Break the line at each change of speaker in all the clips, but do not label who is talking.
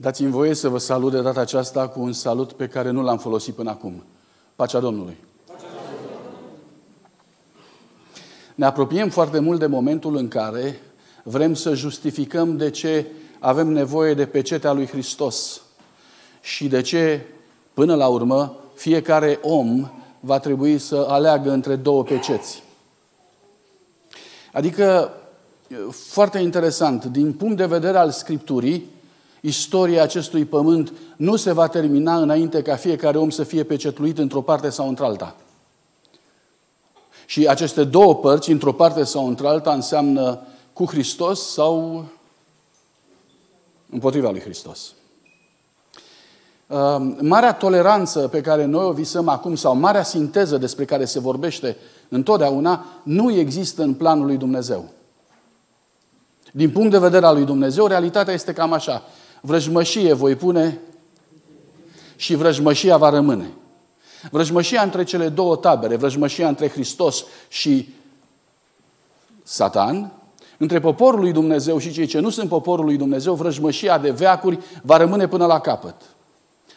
Dați-mi voie să vă salut de data aceasta cu un salut pe care nu l-am folosit până acum. Pacea Domnului. Ne apropiem foarte mult de momentul în care vrem să justificăm de ce avem nevoie de pecetea lui Hristos și de ce, până la urmă, fiecare om va trebui să aleagă între două peceți. Adică, foarte interesant, din punct de vedere al Scripturii, istoria acestui pământ nu se va termina înainte ca fiecare om să fie pecetluit într-o parte sau într-alta. Și aceste două părți, într-o parte sau într-alta, înseamnă cu Hristos sau împotriva lui Hristos. Ehm, marea toleranță pe care noi o visăm acum sau marea sinteză despre care se vorbește întotdeauna nu există în planul lui Dumnezeu. Din punct de vedere al lui Dumnezeu, realitatea este cam așa. Vrăjmășie voi pune și vrăjmășia va rămâne. Vrăjmășia între cele două tabere, vrăjmășia între Hristos și Satan, între poporul lui Dumnezeu și cei ce nu sunt poporul lui Dumnezeu, vrăjmășia de veacuri va rămâne până la capăt.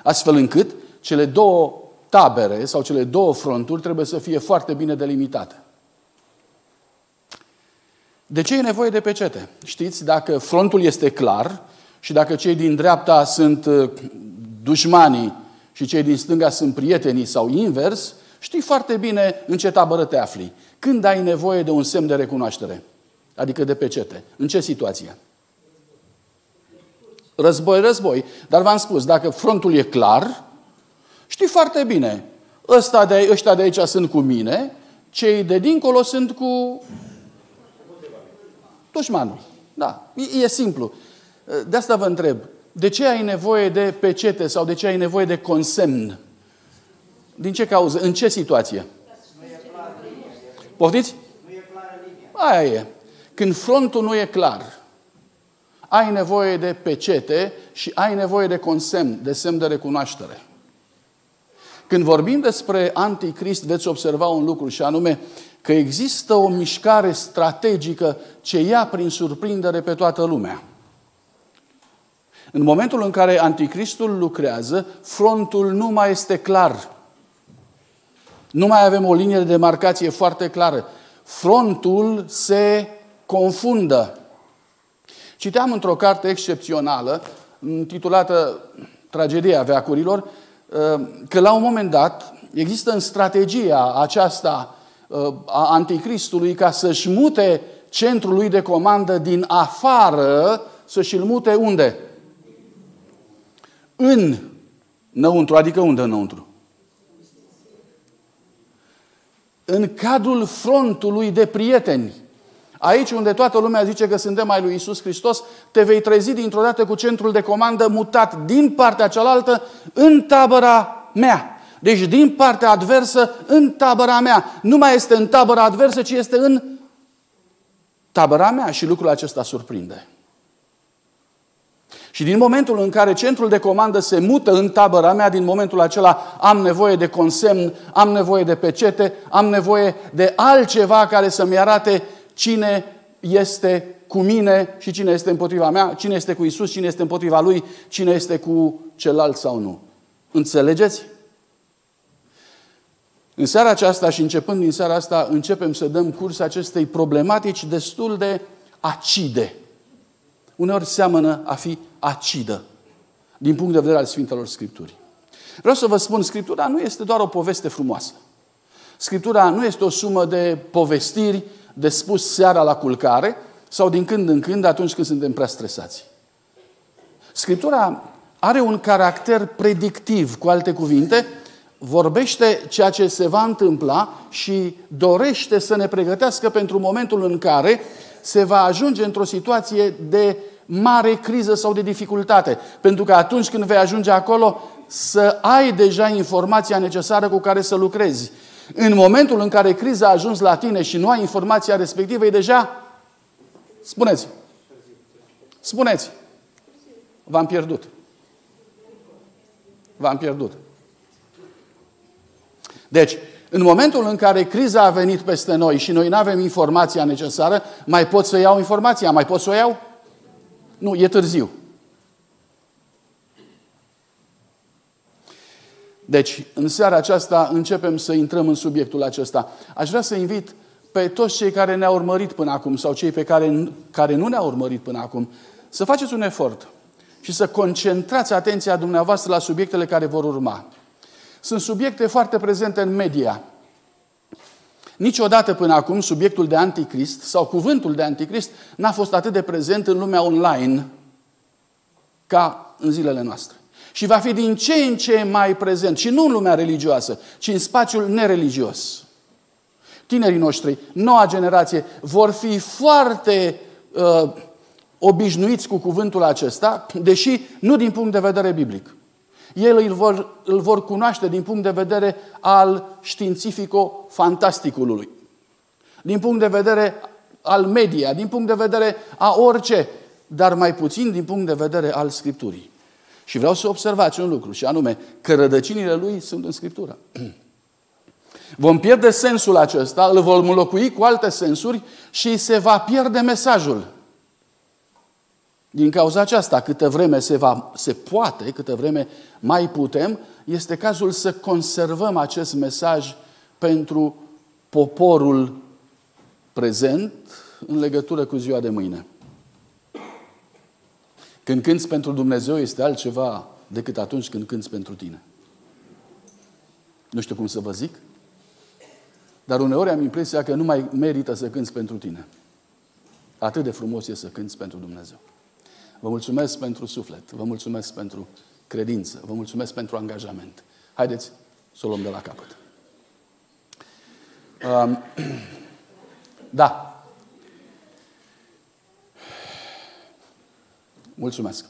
Astfel încât cele două tabere sau cele două fronturi trebuie să fie foarte bine delimitate. De ce e nevoie de pecete? Știți, dacă frontul este clar și dacă cei din dreapta sunt uh, dușmanii și cei din stânga sunt prietenii sau invers, știi foarte bine în ce tabără te afli. Când ai nevoie de un semn de recunoaștere, adică de pecete, în ce situație? Război, război. Dar v-am spus, dacă frontul e clar, știi foarte bine, ăsta de, ăștia de aici sunt cu mine, cei de dincolo sunt cu dușmanul. Da, e, e simplu. De asta vă întreb, de ce ai nevoie de pecete sau de ce ai nevoie de consemn? Din ce cauză? În ce situație? Poftiți? Nu e clară linia. Aia e. Când frontul nu e clar, ai nevoie de pecete și ai nevoie de consemn, de semn de recunoaștere. Când vorbim despre anticrist, veți observa un lucru și anume că există o mișcare strategică ce ia prin surprindere pe toată lumea. În momentul în care anticristul lucrează, frontul nu mai este clar. Nu mai avem o linie de demarcație foarte clară. Frontul se confundă. Citeam într-o carte excepțională, intitulată Tragedia veacurilor, uh, că la un moment dat există în strategia aceasta uh, a anticristului ca să-și mute centrul lui de comandă din afară, să-și îl mute unde? În înăuntru, adică unde înăuntru? În cadrul frontului de prieteni. Aici unde toată lumea zice că suntem mai lui Isus Hristos, te vei trezi dintr-o dată cu centrul de comandă mutat din partea cealaltă în tabăra mea. Deci din partea adversă în tabăra mea. Nu mai este în tabăra adversă, ci este în tabăra mea și lucrul acesta surprinde. Și din momentul în care centrul de comandă se mută în tabăra mea, din momentul acela am nevoie de consemn, am nevoie de pecete, am nevoie de altceva care să-mi arate cine este cu mine și cine este împotriva mea, cine este cu Isus, cine este împotriva lui, cine este cu celălalt sau nu. Înțelegeți? În seara aceasta și începând din seara asta, începem să dăm curs acestei problematici destul de acide. Uneori seamănă a fi acidă, din punct de vedere al Sfintelor Scripturii. Vreau să vă spun, Scriptura nu este doar o poveste frumoasă. Scriptura nu este o sumă de povestiri de spus seara la culcare sau din când în când atunci când suntem prea stresați. Scriptura are un caracter predictiv, cu alte cuvinte, vorbește ceea ce se va întâmpla și dorește să ne pregătească pentru momentul în care se va ajunge într-o situație de mare criză sau de dificultate. Pentru că atunci când vei ajunge acolo, să ai deja informația necesară cu care să lucrezi. În momentul în care criza a ajuns la tine și nu ai informația respectivă, e deja... Spuneți. Spuneți. V-am pierdut. V-am pierdut. Deci, în momentul în care criza a venit peste noi și noi nu avem informația necesară, mai pot să iau informația? Mai pot să o iau? Nu, e târziu. Deci, în seara aceasta începem să intrăm în subiectul acesta. Aș vrea să invit pe toți cei care ne-au urmărit până acum sau cei pe care, care nu ne-au urmărit până acum, să faceți un efort și să concentrați atenția dumneavoastră la subiectele care vor urma. Sunt subiecte foarte prezente în media. Niciodată până acum subiectul de anticrist sau cuvântul de anticrist n-a fost atât de prezent în lumea online ca în zilele noastre. Și va fi din ce în ce mai prezent, și nu în lumea religioasă, ci în spațiul nereligios. Tinerii noștri, noua generație, vor fi foarte uh, obișnuiți cu cuvântul acesta, deși nu din punct de vedere biblic. Ei îl vor, îl vor cunoaște din punct de vedere al științifico-fantasticului, din punct de vedere al media, din punct de vedere a orice, dar mai puțin din punct de vedere al Scripturii. Și vreau să observați un lucru, și anume că rădăcinile lui sunt în Scriptură. Vom pierde sensul acesta, îl vom înlocui cu alte sensuri și se va pierde mesajul. Din cauza aceasta, câtă vreme se, va, se poate, câtă vreme mai putem, este cazul să conservăm acest mesaj pentru poporul prezent în legătură cu ziua de mâine. Când cânți pentru Dumnezeu este altceva decât atunci când cânți pentru tine. Nu știu cum să vă zic, dar uneori am impresia că nu mai merită să cânți pentru tine. Atât de frumos e să cânți pentru Dumnezeu. Vă mulțumesc pentru suflet, vă mulțumesc pentru credință, vă mulțumesc pentru angajament. Haideți să o luăm de la capăt. Um, da. Mulțumesc.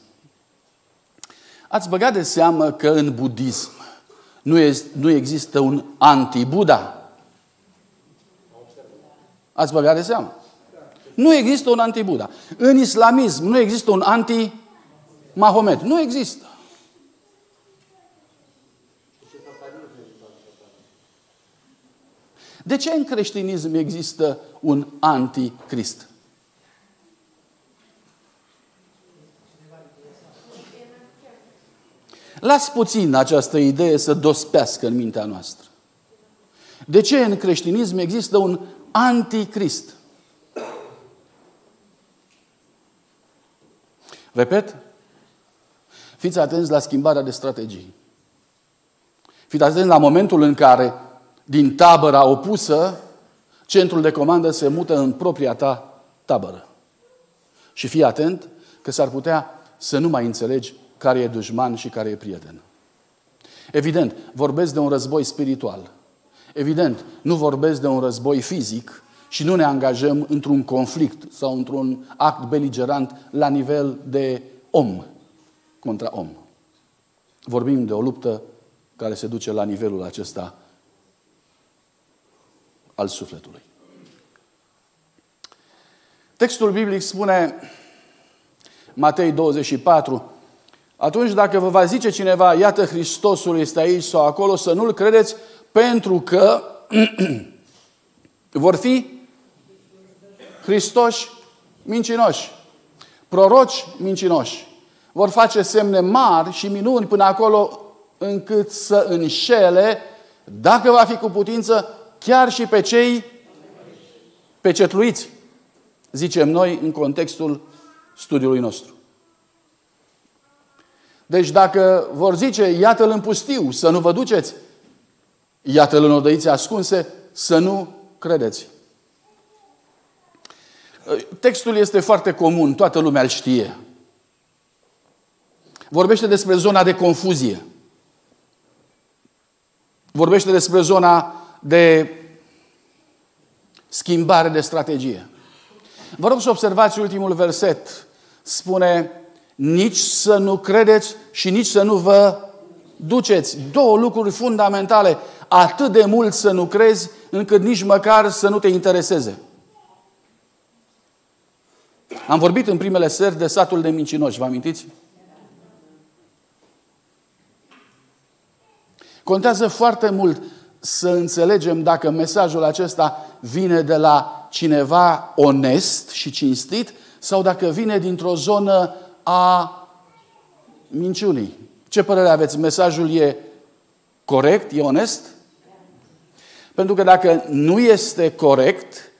Ați băgat de seamă că în budism nu, este, nu există un anti-Buddha? Ați băgat de seamă? Nu există un anti-Buddha. În islamism nu există un anti-Mahomet. Nu există. De ce în creștinism există un anticrist? Las puțin această idee să dospească în mintea noastră. De ce în creștinism există un anticrist? Repet, fiți atenți la schimbarea de strategii. Fiți atenți la momentul în care, din tabăra opusă, centrul de comandă se mută în propria ta tabără. Și fii atent că s-ar putea să nu mai înțelegi care e dușman și care e prieten. Evident, vorbesc de un război spiritual. Evident, nu vorbesc de un război fizic și nu ne angajăm într-un conflict sau într-un act beligerant la nivel de om contra om. Vorbim de o luptă care se duce la nivelul acesta al sufletului. Textul biblic spune, Matei 24, atunci dacă vă va zice cineva, iată Hristosul este aici sau acolo, să nu-l credeți, pentru că vor fi Hristoși mincinoși, proroci mincinoși. Vor face semne mari și minuni până acolo încât să înșele, dacă va fi cu putință, chiar și pe cei pecetluiți, zicem noi în contextul studiului nostru. Deci dacă vor zice, iată-l în pustiu, să nu vă duceți, iată-l în odăițe ascunse, să nu credeți. Textul este foarte comun, toată lumea îl știe. Vorbește despre zona de confuzie. Vorbește despre zona de schimbare de strategie. Vă rog să observați ultimul verset. Spune, nici să nu credeți și nici să nu vă duceți. Două lucruri fundamentale. Atât de mult să nu crezi, încât nici măcar să nu te intereseze. Am vorbit în primele seri de satul de mincinoși, vă amintiți? Contează foarte mult să înțelegem dacă mesajul acesta vine de la cineva onest și cinstit sau dacă vine dintr-o zonă a minciunii. Ce părere aveți? Mesajul e Corect? E onest? Pentru că dacă nu este corect,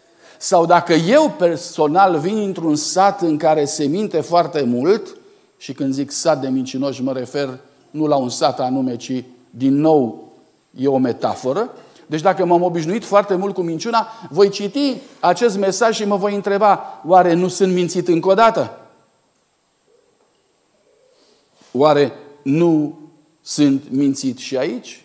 sau dacă eu personal vin într-un sat în care se minte foarte mult, și când zic sat de mincinoși mă refer nu la un sat anume, ci din nou e o metaforă. Deci dacă m-am obișnuit foarte mult cu minciuna, voi citi acest mesaj și mă voi întreba, oare nu sunt mințit încă o dată? Oare nu sunt mințit și aici?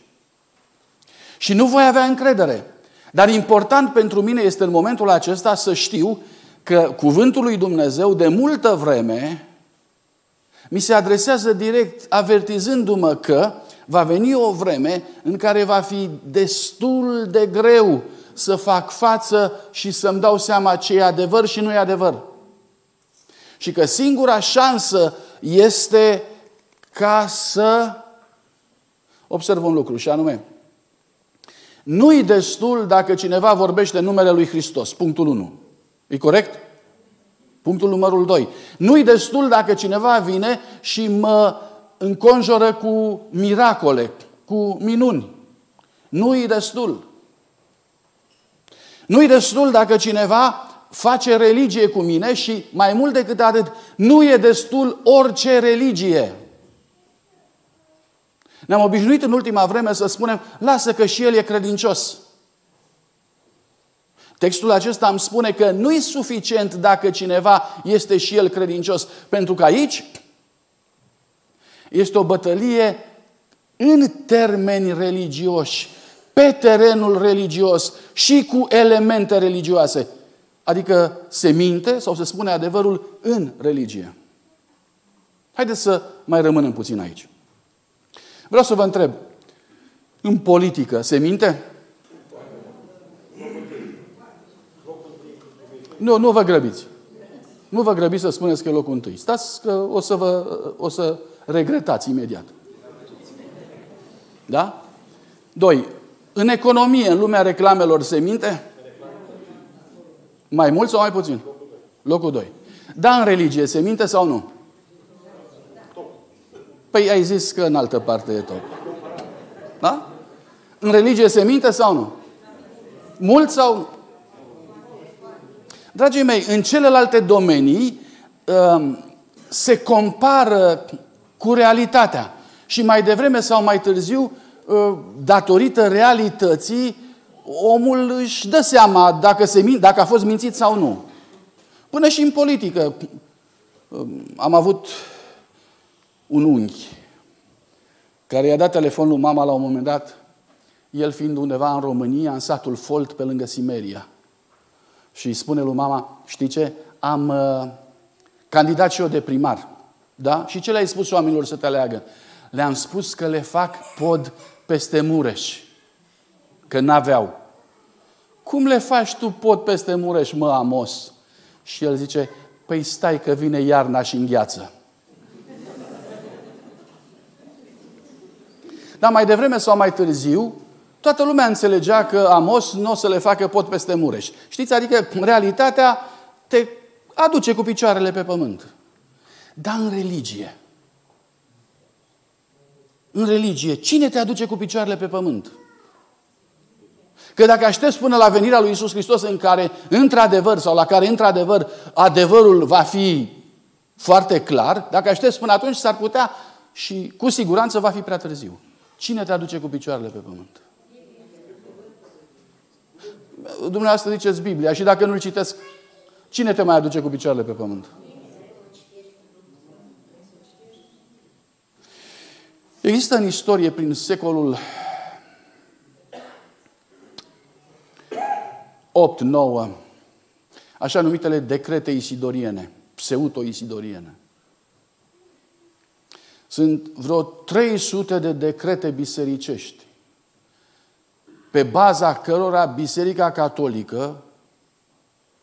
Și nu voi avea încredere. Dar important pentru mine este în momentul acesta să știu că cuvântul lui Dumnezeu de multă vreme mi se adresează direct avertizându-mă că va veni o vreme în care va fi destul de greu să fac față și să-mi dau seama ce e adevăr și nu e adevăr. Și că singura șansă este ca să observ un lucru și anume, nu-i destul dacă cineva vorbește numele lui Hristos. Punctul 1. E corect? Punctul numărul 2. Nu-i destul dacă cineva vine și mă înconjură cu miracole, cu minuni. Nu-i destul. Nu-i destul dacă cineva face religie cu mine și mai mult decât atât, nu e destul orice religie. Ne-am obișnuit în ultima vreme să spunem, lasă că și el e credincios. Textul acesta îmi spune că nu e suficient dacă cineva este și el credincios, pentru că aici este o bătălie în termeni religioși, pe terenul religios și cu elemente religioase. Adică se minte sau se spune adevărul în religie. Haideți să mai rămânem puțin aici. Vreau să vă întreb, în politică se minte? Nu, nu vă grăbiți. Nu vă grăbiți să spuneți că e locul întâi. Stați că o să, vă, o să regretați imediat. Da? Doi. În economie, în lumea reclamelor, se minte? Mai mult sau mai puțin? Locul 2. Da, în religie, se minte sau nu? Păi ai zis că în altă parte e top. Da? În religie se minte sau nu? Mult sau nu? Dragii mei, în celelalte domenii um, se compară cu realitatea. Și mai devreme sau mai târziu, uh, datorită realității, omul își dă seama dacă, se, dacă a fost mințit sau nu. Până și în politică. Um, am avut un unghi care i-a dat telefonul lui mama la un moment dat, el fiind undeva în România, în satul Folt, pe lângă Simeria. Și îi spune lui mama, știi ce, am uh, candidat și eu de primar. Da? Și ce le-ai spus oamenilor să te aleagă? Le-am spus că le fac pod peste Mureș. Că n-aveau. Cum le faci tu pod peste Mureș, mă, Amos? Și el zice, păi stai că vine iarna și îngheață. Dar mai devreme sau mai târziu, toată lumea înțelegea că Amos nu o să le facă pot peste Mureș. Știți, adică realitatea te aduce cu picioarele pe pământ. Dar în religie, în religie, cine te aduce cu picioarele pe pământ? Că dacă aștepți până la venirea lui Isus Hristos în care, într-adevăr, sau la care, într-adevăr, adevărul va fi foarte clar, dacă aștepți până atunci, s-ar putea și cu siguranță va fi prea târziu. Cine te aduce cu picioarele pe pământ? Dumneavoastră ziceți Biblia și dacă nu-l citesc, cine te mai aduce cu picioarele pe pământ? Există în istorie, prin secolul 8-9, așa numitele decrete isidoriene, pseudo-isidoriene. Sunt vreo 300 de decrete bisericești pe baza cărora Biserica Catolică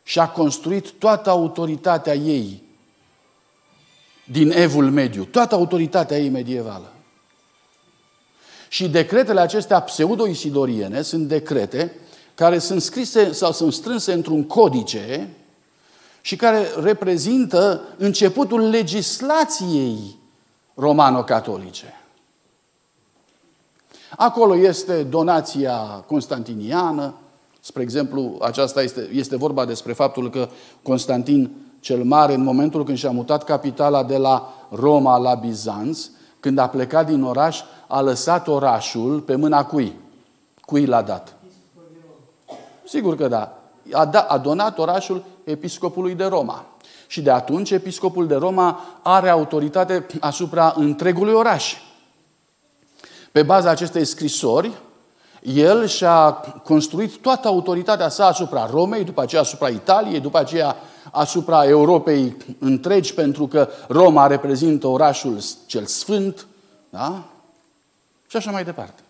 și-a construit toată autoritatea ei din Evul Mediu, toată autoritatea ei medievală. Și decretele acestea pseudo-isidoriene sunt decrete care sunt scrise sau sunt strânse într-un codice și care reprezintă începutul legislației romano-catolice. Acolo este donația constantiniană. Spre exemplu, aceasta este, este vorba despre faptul că Constantin cel Mare, în momentul când și-a mutat capitala de la Roma la Bizanț, când a plecat din oraș, a lăsat orașul pe mâna cui? Cui l-a dat? Sigur că da. A, da, a donat orașul episcopului de Roma. Și de atunci episcopul de Roma are autoritate asupra întregului oraș. Pe baza acestei scrisori, el și-a construit toată autoritatea sa asupra Romei, după aceea asupra Italiei, după aceea asupra Europei întregi, pentru că Roma reprezintă orașul cel sfânt, da? Și așa mai departe.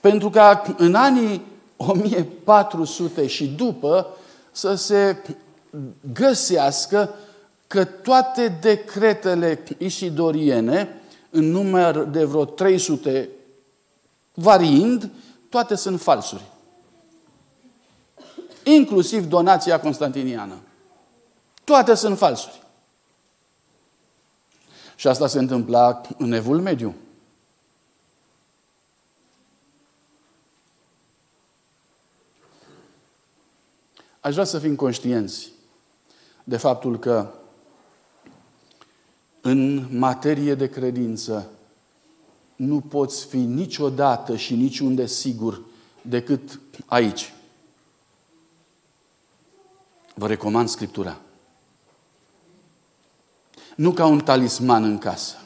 Pentru că în anii 1400 și după să se găsească că toate decretele isidoriene, în număr de vreo 300 variind, toate sunt falsuri. Inclusiv donația constantiniană. Toate sunt falsuri. Și asta se întâmpla în Evul Mediu. Aș vrea să fim conștienți de faptul că în materie de credință nu poți fi niciodată și niciunde sigur decât aici. Vă recomand Scriptura. Nu ca un talisman în casă,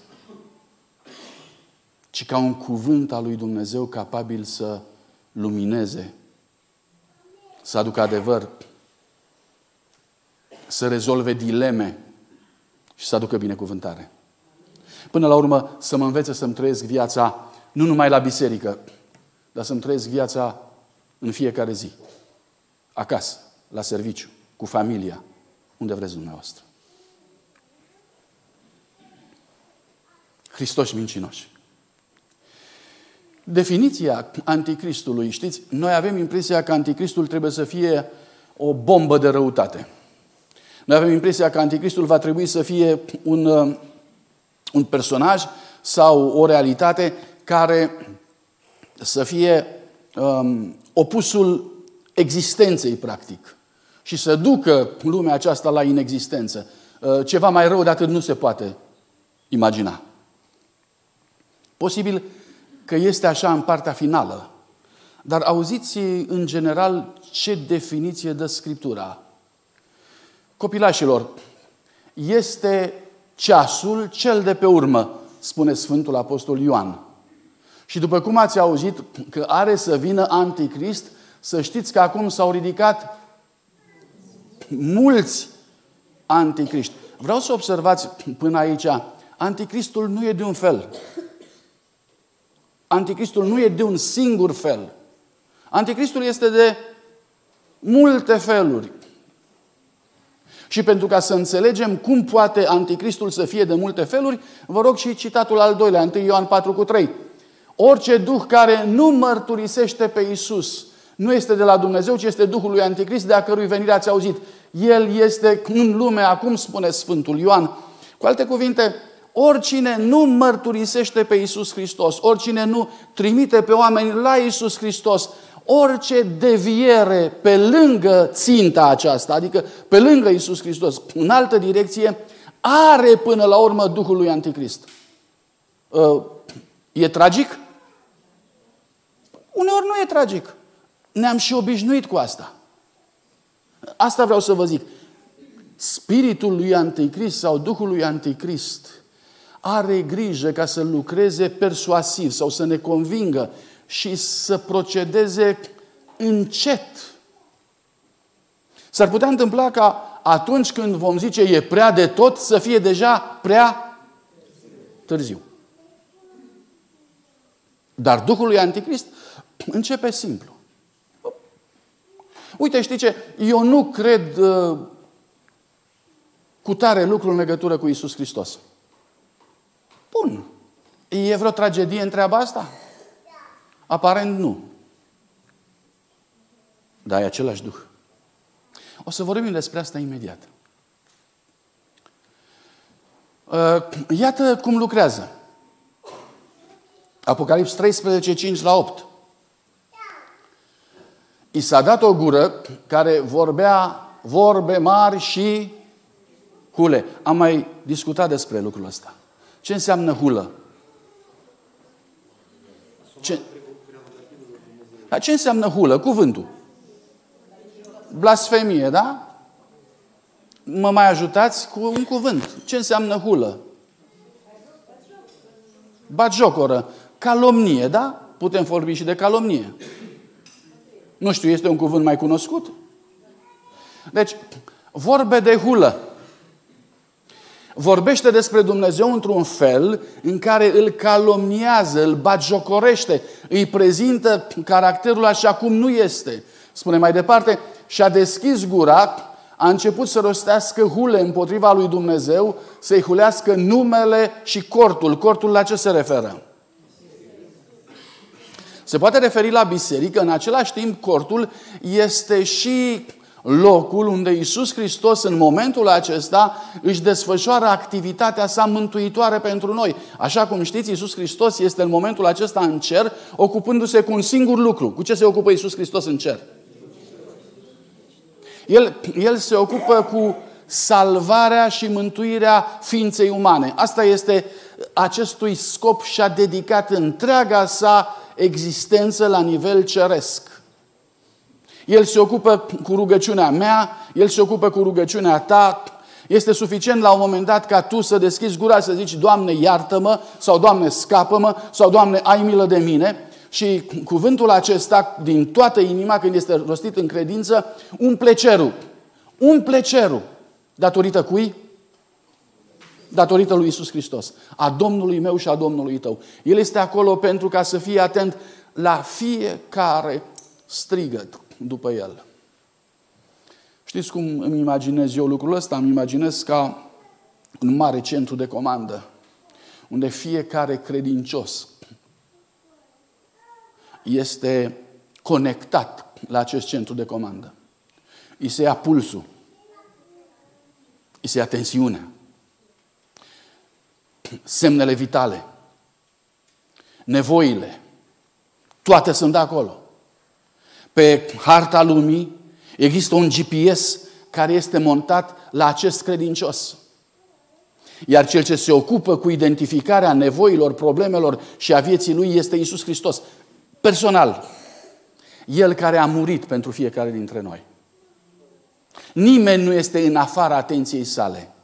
ci ca un cuvânt al lui Dumnezeu capabil să lumineze, să aducă adevăr, să rezolve dileme și să aducă binecuvântare. Până la urmă, să mă învețe să-mi trăiesc viața nu numai la biserică, dar să-mi trăiesc viața în fiecare zi. Acasă, la serviciu, cu familia, unde vreți dumneavoastră. Hristos mincinoși. Definiția anticristului, știți, noi avem impresia că anticristul trebuie să fie o bombă de răutate. Noi avem impresia că anticristul va trebui să fie un, uh, un personaj sau o realitate care să fie um, opusul existenței, practic, și să ducă lumea aceasta la inexistență. Uh, ceva mai rău de atât nu se poate imagina. Posibil că este așa în partea finală, dar auziți în general ce definiție dă Scriptura Copilașilor, este ceasul cel de pe urmă, spune Sfântul Apostol Ioan. Și după cum ați auzit că are să vină Anticrist, să știți că acum s-au ridicat mulți anticriști. Vreau să observați până aici, anticristul nu e de un fel. Anticristul nu e de un singur fel. Anticristul este de multe feluri. Și pentru ca să înțelegem cum poate anticristul să fie de multe feluri, vă rog și citatul al doilea, 1 Ioan 4 cu 3. Orice duh care nu mărturisește pe Isus nu este de la Dumnezeu, ci este Duhul lui Anticrist, de a cărui venire ați auzit. El este în lume acum, spune Sfântul Ioan. Cu alte cuvinte, oricine nu mărturisește pe Isus Hristos, oricine nu trimite pe oameni la Isus Hristos, orice deviere pe lângă ținta aceasta, adică pe lângă Isus Hristos, în altă direcție, are până la urmă Duhul lui Anticrist. Uh, e tragic? Uneori nu e tragic. Ne-am și obișnuit cu asta. Asta vreau să vă zic. Spiritul lui Anticrist sau Duhul lui Anticrist are grijă ca să lucreze persuasiv sau să ne convingă și să procedeze încet. S-ar putea întâmpla ca atunci când vom zice e prea de tot, să fie deja prea târziu. Dar Duhul lui Anticrist începe simplu. Uite, știi ce? Eu nu cred uh, cu tare lucru în legătură cu Isus Hristos. Bun. E vreo tragedie în treaba asta? Aparent nu. Dar e același Duh. O să vorbim despre asta imediat. Uh, iată cum lucrează. Apocalips 13, 5 la 8. I s-a dat o gură care vorbea vorbe mari și hule. Am mai discutat despre lucrul ăsta. Ce înseamnă hulă? Ce, dar ce înseamnă hulă? Cuvântul. Blasfemie, da? Mă mai ajutați cu un cuvânt. Ce înseamnă hulă? Batjocoră. Calomnie, da? Putem vorbi și de calomnie. Nu știu, este un cuvânt mai cunoscut? Deci, vorbe de hulă. Vorbește despre Dumnezeu într-un fel în care îl calomniază, îl batjocorește, îi prezintă caracterul așa cum nu este. Spune mai departe, și-a deschis gura, a început să rostească hule împotriva lui Dumnezeu, să-i hulească numele și cortul. Cortul la ce se referă? Se poate referi la biserică, în același timp cortul este și locul unde Isus Hristos în momentul acesta își desfășoară activitatea sa mântuitoare pentru noi. Așa cum știți, Isus Hristos este în momentul acesta în cer, ocupându-se cu un singur lucru. Cu ce se ocupă Isus Hristos în cer? El, el se ocupă cu salvarea și mântuirea ființei umane. Asta este acestui scop și-a dedicat întreaga sa existență la nivel ceresc. El se ocupă cu rugăciunea mea, El se ocupă cu rugăciunea ta. Este suficient la un moment dat ca tu să deschizi gura să zici, Doamne, iartă-mă, sau Doamne, scapă-mă, sau Doamne, ai milă de mine. Și cuvântul acesta, din toată inima, când este rostit în credință, umple cerul. Umple cerul. Datorită cui? Datorită lui Isus Hristos. A Domnului meu și a Domnului tău. El este acolo pentru ca să fie atent la fiecare strigăt după el. Știți cum îmi imaginez eu lucrul ăsta? Îmi imaginez ca un mare centru de comandă, unde fiecare credincios este conectat la acest centru de comandă. Îi se ia pulsul, îi se ia tensiunea, semnele vitale, nevoile, toate sunt de acolo pe harta lumii, există un GPS care este montat la acest credincios. Iar cel ce se ocupă cu identificarea nevoilor, problemelor și a vieții lui este Isus Hristos. Personal. El care a murit pentru fiecare dintre noi. Nimeni nu este în afara atenției sale.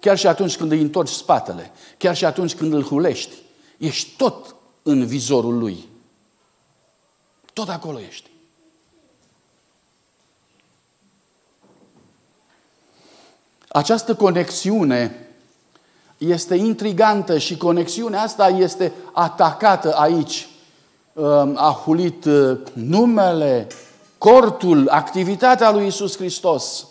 Chiar și atunci când îi întorci spatele, chiar și atunci când îl hulești, ești tot în vizorul lui. Tot acolo ești. Această conexiune este intrigantă și conexiunea asta este atacată aici. A hulit uh, numele, cortul, activitatea lui Isus Hristos.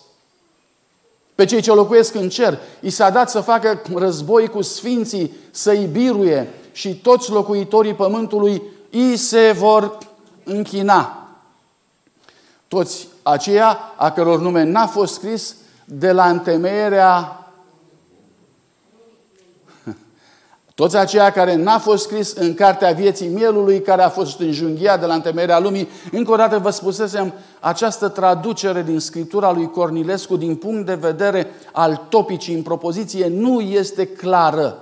Pe cei ce locuiesc în cer, i s-a dat să facă război cu sfinții, să-i biruie și toți locuitorii pământului îi se vor închina. Toți aceia a căror nume n-a fost scris de la întemeierea toți aceia care n-a fost scris în cartea vieții mielului, care a fost înjunghiat de la întemeierea lumii. Încă o dată vă spusesem, această traducere din scriptura lui Cornilescu, din punct de vedere al topicii în propoziție, nu este clară.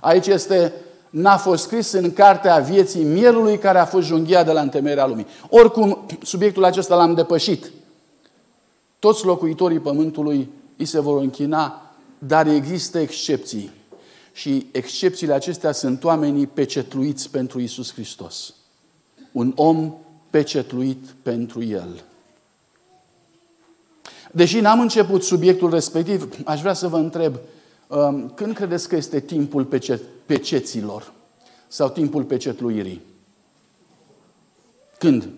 Aici este n-a fost scris în cartea vieții mielului care a fost junghiat de la întemeierea lumii. Oricum, subiectul acesta l-am depășit. Toți locuitorii pământului îi se vor închina, dar există excepții. Și excepțiile acestea sunt oamenii pecetluiți pentru Isus Hristos. Un om pecetluit pentru El. Deși n-am început subiectul respectiv, aș vrea să vă întreb, um, când credeți că este timpul pecet, peceților sau timpul pecetluirii? Când?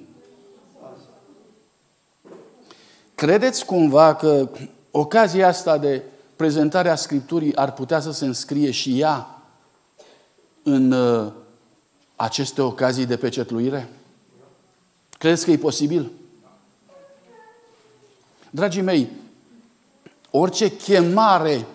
Credeți cumva că ocazia asta de prezentarea Scripturii ar putea să se înscrie și ea în uh, aceste ocazii de pecetluire? Credeți că e posibil? Dragii mei, orice chemare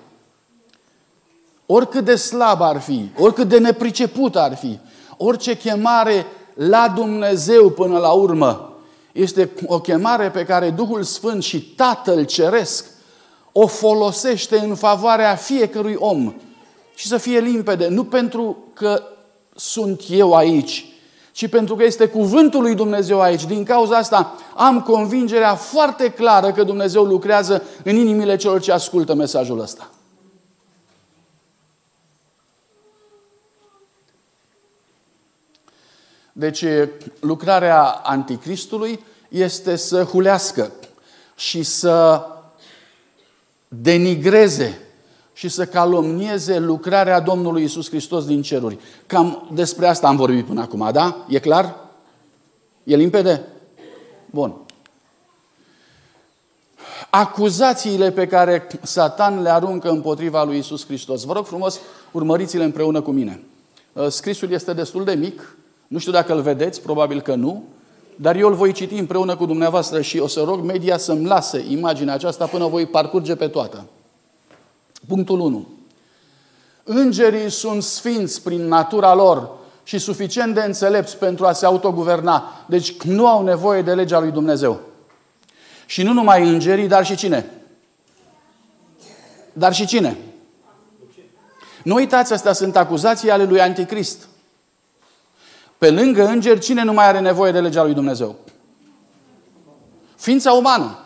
oricât de slab ar fi, oricât de nepriceput ar fi, orice chemare la Dumnezeu până la urmă, este o chemare pe care Duhul Sfânt și Tatăl Ceresc o folosește în favoarea fiecărui om. Și să fie limpede, nu pentru că sunt eu aici, ci pentru că este cuvântul lui Dumnezeu aici. Din cauza asta am convingerea foarte clară că Dumnezeu lucrează în inimile celor ce ascultă mesajul ăsta. Deci lucrarea anticristului este să hulească și să denigreze și să calomnieze lucrarea Domnului Isus Hristos din ceruri. Cam despre asta am vorbit până acum, da? E clar? E limpede? Bun. Acuzațiile pe care Satan le aruncă împotriva lui Isus Hristos. Vă rog frumos, urmăriți-le împreună cu mine. Scrisul este destul de mic, nu știu dacă îl vedeți, probabil că nu, dar eu îl voi citi împreună cu dumneavoastră și o să rog media să-mi lase imaginea aceasta până voi parcurge pe toată. Punctul 1. Îngerii sunt sfinți prin natura lor și suficient de înțelepți pentru a se autoguverna. Deci nu au nevoie de legea lui Dumnezeu. Și nu numai îngerii, dar și cine? Dar și cine? Nu uitați, astea sunt acuzații ale lui Anticrist. Pe lângă îngeri, cine nu mai are nevoie de legea lui Dumnezeu? Ființa umană.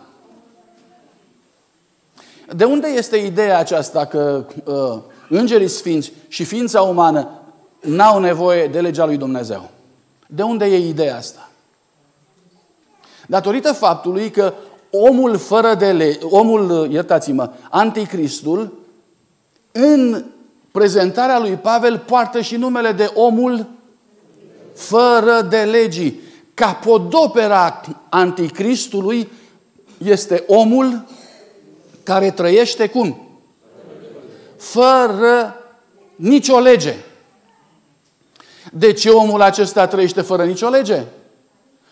De unde este ideea aceasta că uh, îngerii sfinți și ființa umană n-au nevoie de legea lui Dumnezeu? De unde e ideea asta? Datorită faptului că omul fără de lege, omul, iertați-mă, anticristul, în prezentarea lui Pavel poartă și numele de omul fără de legii. Capodopera anticristului este omul care trăiește cum? Fără nicio lege. De ce omul acesta trăiește fără nicio lege?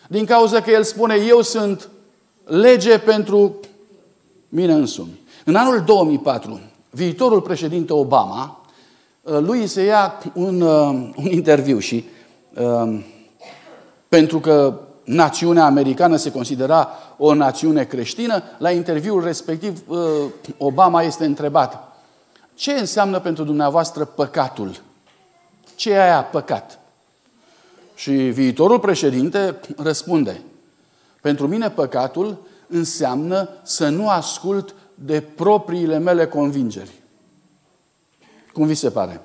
Din cauza că el spune, eu sunt lege pentru mine însumi. În anul 2004, viitorul președinte Obama, lui se ia un, un interviu și Ehm, pentru că națiunea americană se considera o națiune creștină, la interviul respectiv eh, Obama este întrebat ce înseamnă pentru dumneavoastră păcatul? Ce e aia păcat? Și viitorul președinte răspunde pentru mine păcatul înseamnă să nu ascult de propriile mele convingeri. Cum vi se pare?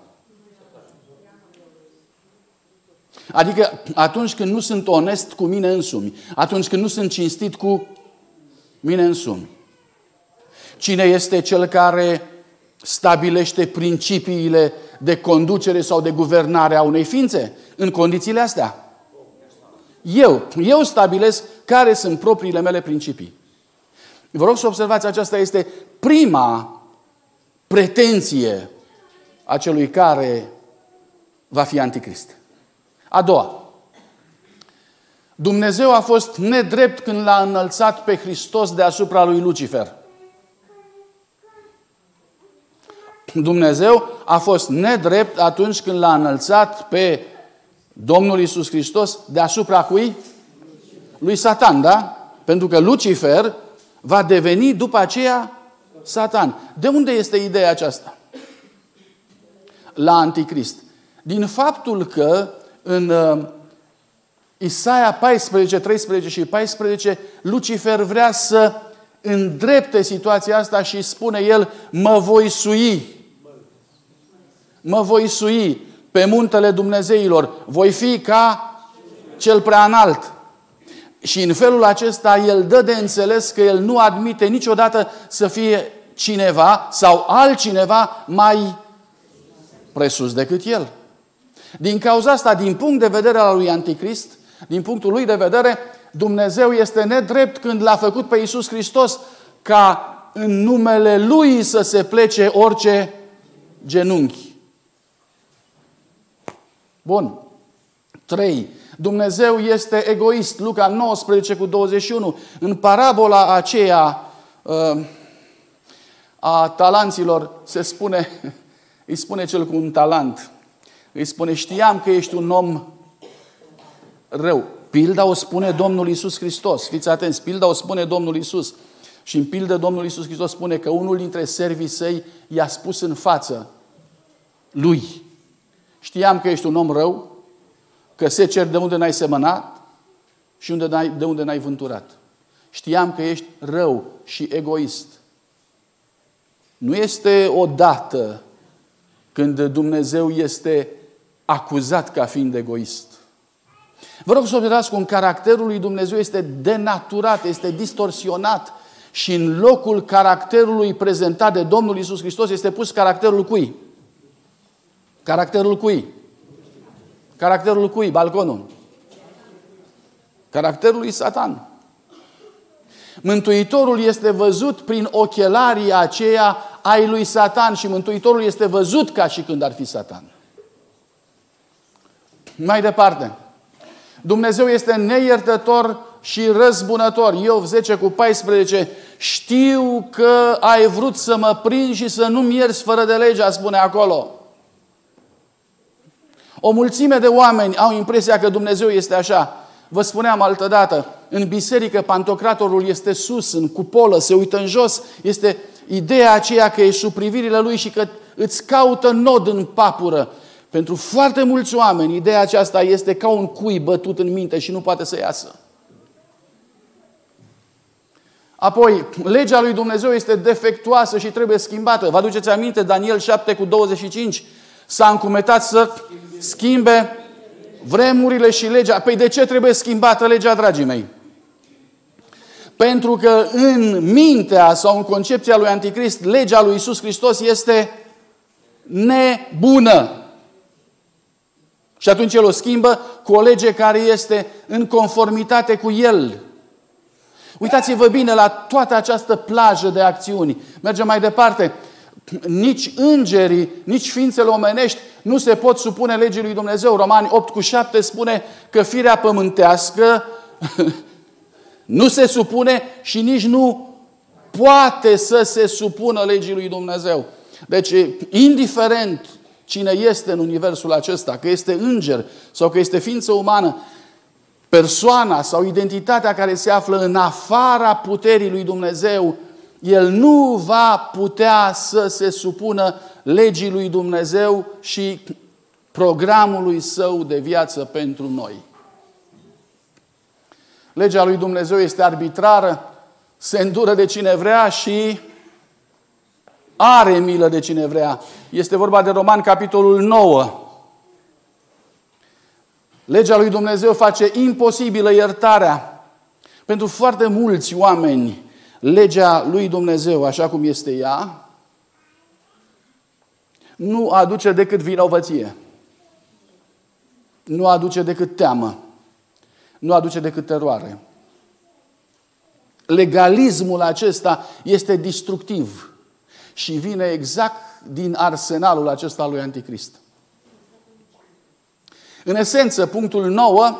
Adică atunci când nu sunt onest cu mine însumi, atunci când nu sunt cinstit cu mine însumi. Cine este cel care stabilește principiile de conducere sau de guvernare a unei ființe în condițiile astea? Eu. Eu stabilesc care sunt propriile mele principii. Vă rog să observați, aceasta este prima pretenție a celui care va fi anticrist. A doua. Dumnezeu a fost nedrept când l-a înălțat pe Hristos deasupra lui Lucifer. Dumnezeu a fost nedrept atunci când l-a înălțat pe Domnul Isus Hristos deasupra cui? Lui Satan, da? Pentru că Lucifer va deveni după aceea Satan. De unde este ideea aceasta? La Anticrist. Din faptul că în uh, Isaia 14, 13 și 14, Lucifer vrea să îndrepte situația asta și spune el, mă voi sui. Mă voi sui pe muntele Dumnezeilor. Voi fi ca cel prea înalt. Și în felul acesta el dă de înțeles că el nu admite niciodată să fie cineva sau altcineva mai presus decât el. Din cauza asta, din punct de vedere al lui Anticrist, din punctul lui de vedere, Dumnezeu este nedrept când l-a făcut pe Iisus Hristos ca în numele Lui să se plece orice genunchi. Bun. 3. Dumnezeu este egoist. Luca 19 cu 21. În parabola aceea uh, a talanților se spune îi spune cel cu un talent, îi spune, știam că ești un om rău. Pilda o spune Domnul Isus Hristos. Fiți atenți, pilda o spune Domnul Isus. Și în pildă Domnul Isus Hristos spune că unul dintre servii săi i-a spus în față lui, știam că ești un om rău, că se cer de unde n-ai semănat și unde n-ai, de unde n-ai vânturat. Știam că ești rău și egoist. Nu este o dată când Dumnezeu este acuzat ca fiind egoist. Vă rog să observați cum caracterul lui Dumnezeu este denaturat, este distorsionat și în locul caracterului prezentat de Domnul Isus Hristos este pus caracterul cui? Caracterul cui? Caracterul cui? Balconul. Caracterul lui Satan. Mântuitorul este văzut prin ochelarii aceia ai lui Satan și Mântuitorul este văzut ca și când ar fi Satan. Mai departe. Dumnezeu este neiertător și răzbunător. Iov 10 cu 14. Știu că ai vrut să mă prind și să nu-mi ierți fără de legea, spune acolo. O mulțime de oameni au impresia că Dumnezeu este așa. Vă spuneam altădată, în biserică pantocratorul este sus, în cupolă, se uită în jos. Este ideea aceea că ești sub privirile lui și că îți caută nod în papură. Pentru foarte mulți oameni, ideea aceasta este ca un cui bătut în minte și nu poate să iasă. Apoi, legea lui Dumnezeu este defectuoasă și trebuie schimbată. Vă aduceți aminte, Daniel 7 cu 25 s-a încumetat să schimbe vremurile și legea. Păi de ce trebuie schimbată legea, dragii mei? Pentru că în mintea sau în concepția lui Anticrist, legea lui Isus Hristos este nebună. Și atunci el o schimbă cu o lege care este în conformitate cu el. Uitați-vă bine la toată această plajă de acțiuni. Mergem mai departe. Nici îngerii, nici ființele omenești nu se pot supune legii lui Dumnezeu. Romani 8 cu 7 spune că firea pământească nu se supune și nici nu poate să se supună legii lui Dumnezeu. Deci, indiferent cine este în universul acesta, că este înger sau că este ființă umană, persoana sau identitatea care se află în afara puterii lui Dumnezeu, el nu va putea să se supună legii lui Dumnezeu și programului său de viață pentru noi. Legea lui Dumnezeu este arbitrară, se îndură de cine vrea și are milă de cine vrea. Este vorba de Roman, capitolul 9. Legea lui Dumnezeu face imposibilă iertarea. Pentru foarte mulți oameni, legea lui Dumnezeu, așa cum este ea, nu aduce decât vinovăție. Nu aduce decât teamă. Nu aduce decât teroare. Legalismul acesta este destructiv și vine exact din arsenalul acesta al lui Anticrist. În esență, punctul 9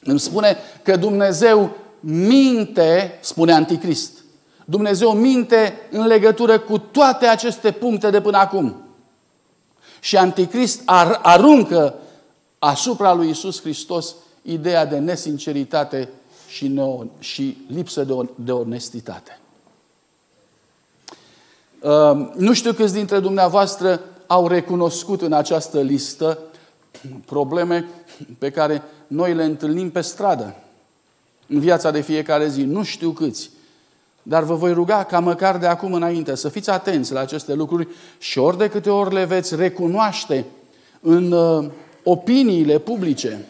îmi spune că Dumnezeu minte, spune Anticrist. Dumnezeu minte în legătură cu toate aceste puncte de până acum. Și Anticrist ar, aruncă asupra lui Isus Hristos ideea de nesinceritate și, neo, și lipsă de, de onestitate. Uh, nu știu câți dintre dumneavoastră au recunoscut în această listă probleme pe care noi le întâlnim pe stradă, în viața de fiecare zi. Nu știu câți. Dar vă voi ruga ca măcar de acum înainte să fiți atenți la aceste lucruri și ori de câte ori le veți recunoaște în uh, opiniile publice,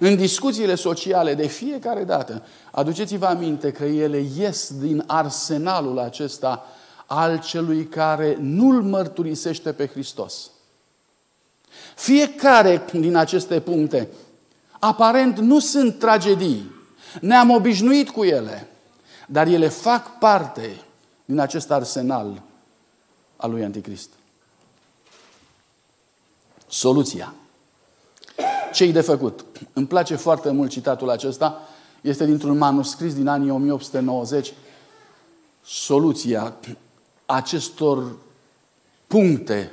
în discuțiile sociale de fiecare dată, aduceți-vă aminte că ele ies din arsenalul acesta al celui care nu-L mărturisește pe Hristos. Fiecare din aceste puncte, aparent, nu sunt tragedii. Ne-am obișnuit cu ele. Dar ele fac parte din acest arsenal al lui Anticrist. Soluția. Ce-i de făcut? Îmi place foarte mult citatul acesta. Este dintr-un manuscris din anii 1890. Soluția acestor puncte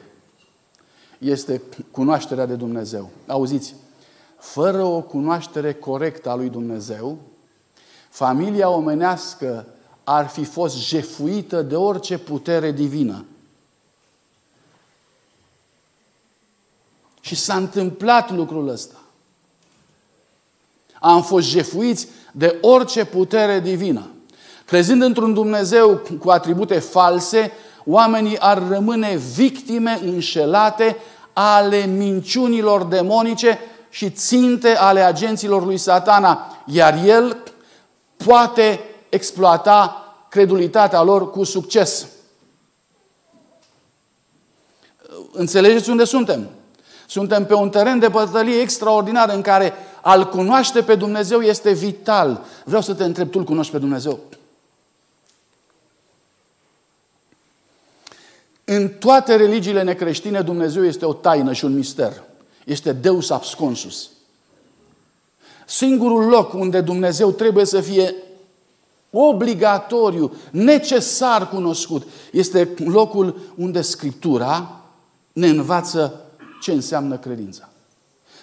este cunoașterea de Dumnezeu. Auziți, fără o cunoaștere corectă a lui Dumnezeu, familia omenească ar fi fost jefuită de orice putere divină. Și s-a întâmplat lucrul ăsta. Am fost jefuiți de orice putere divină. Crezând într-un Dumnezeu cu atribute false, oamenii ar rămâne victime înșelate ale minciunilor demonice și ținte ale agenților lui satana, iar el poate exploata credulitatea lor cu succes. Înțelegeți unde suntem? Suntem pe un teren de bătălie extraordinar în care al cunoaște pe Dumnezeu este vital. Vreau să te întreb, tu îl cunoști pe Dumnezeu? În toate religiile necreștine, Dumnezeu este o taină și un mister. Este Deus absconsus. Singurul loc unde Dumnezeu trebuie să fie obligatoriu, necesar cunoscut, este locul unde Scriptura ne învață ce înseamnă credința.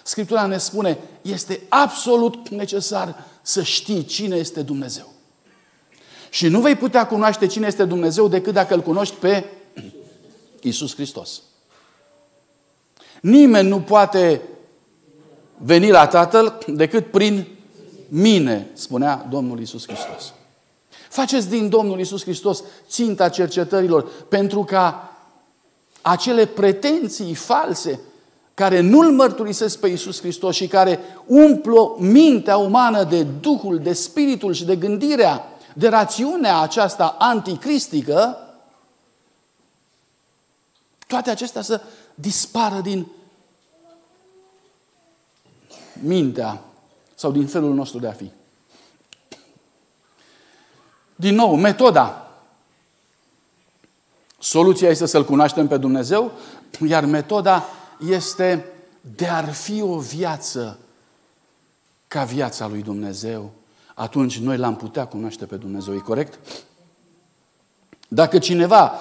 Scriptura ne spune, este absolut necesar să știi cine este Dumnezeu. Și nu vei putea cunoaște cine este Dumnezeu decât dacă îl cunoști pe Isus Hristos. Nimeni nu poate veni la Tatăl decât prin mine, spunea Domnul Isus Hristos. Faceți din Domnul Isus Hristos ținta cercetărilor pentru ca acele pretenții false care nu-L mărturisesc pe Isus Hristos și care umplu mintea umană de Duhul, de Spiritul și de gândirea, de rațiunea aceasta anticristică, toate acestea să dispară din mintea sau din felul nostru de a fi. Din nou, metoda. Soluția este să-L cunoaștem pe Dumnezeu, iar metoda este de a fi o viață ca viața lui Dumnezeu, atunci noi l-am putea cunoaște pe Dumnezeu. E corect? Dacă cineva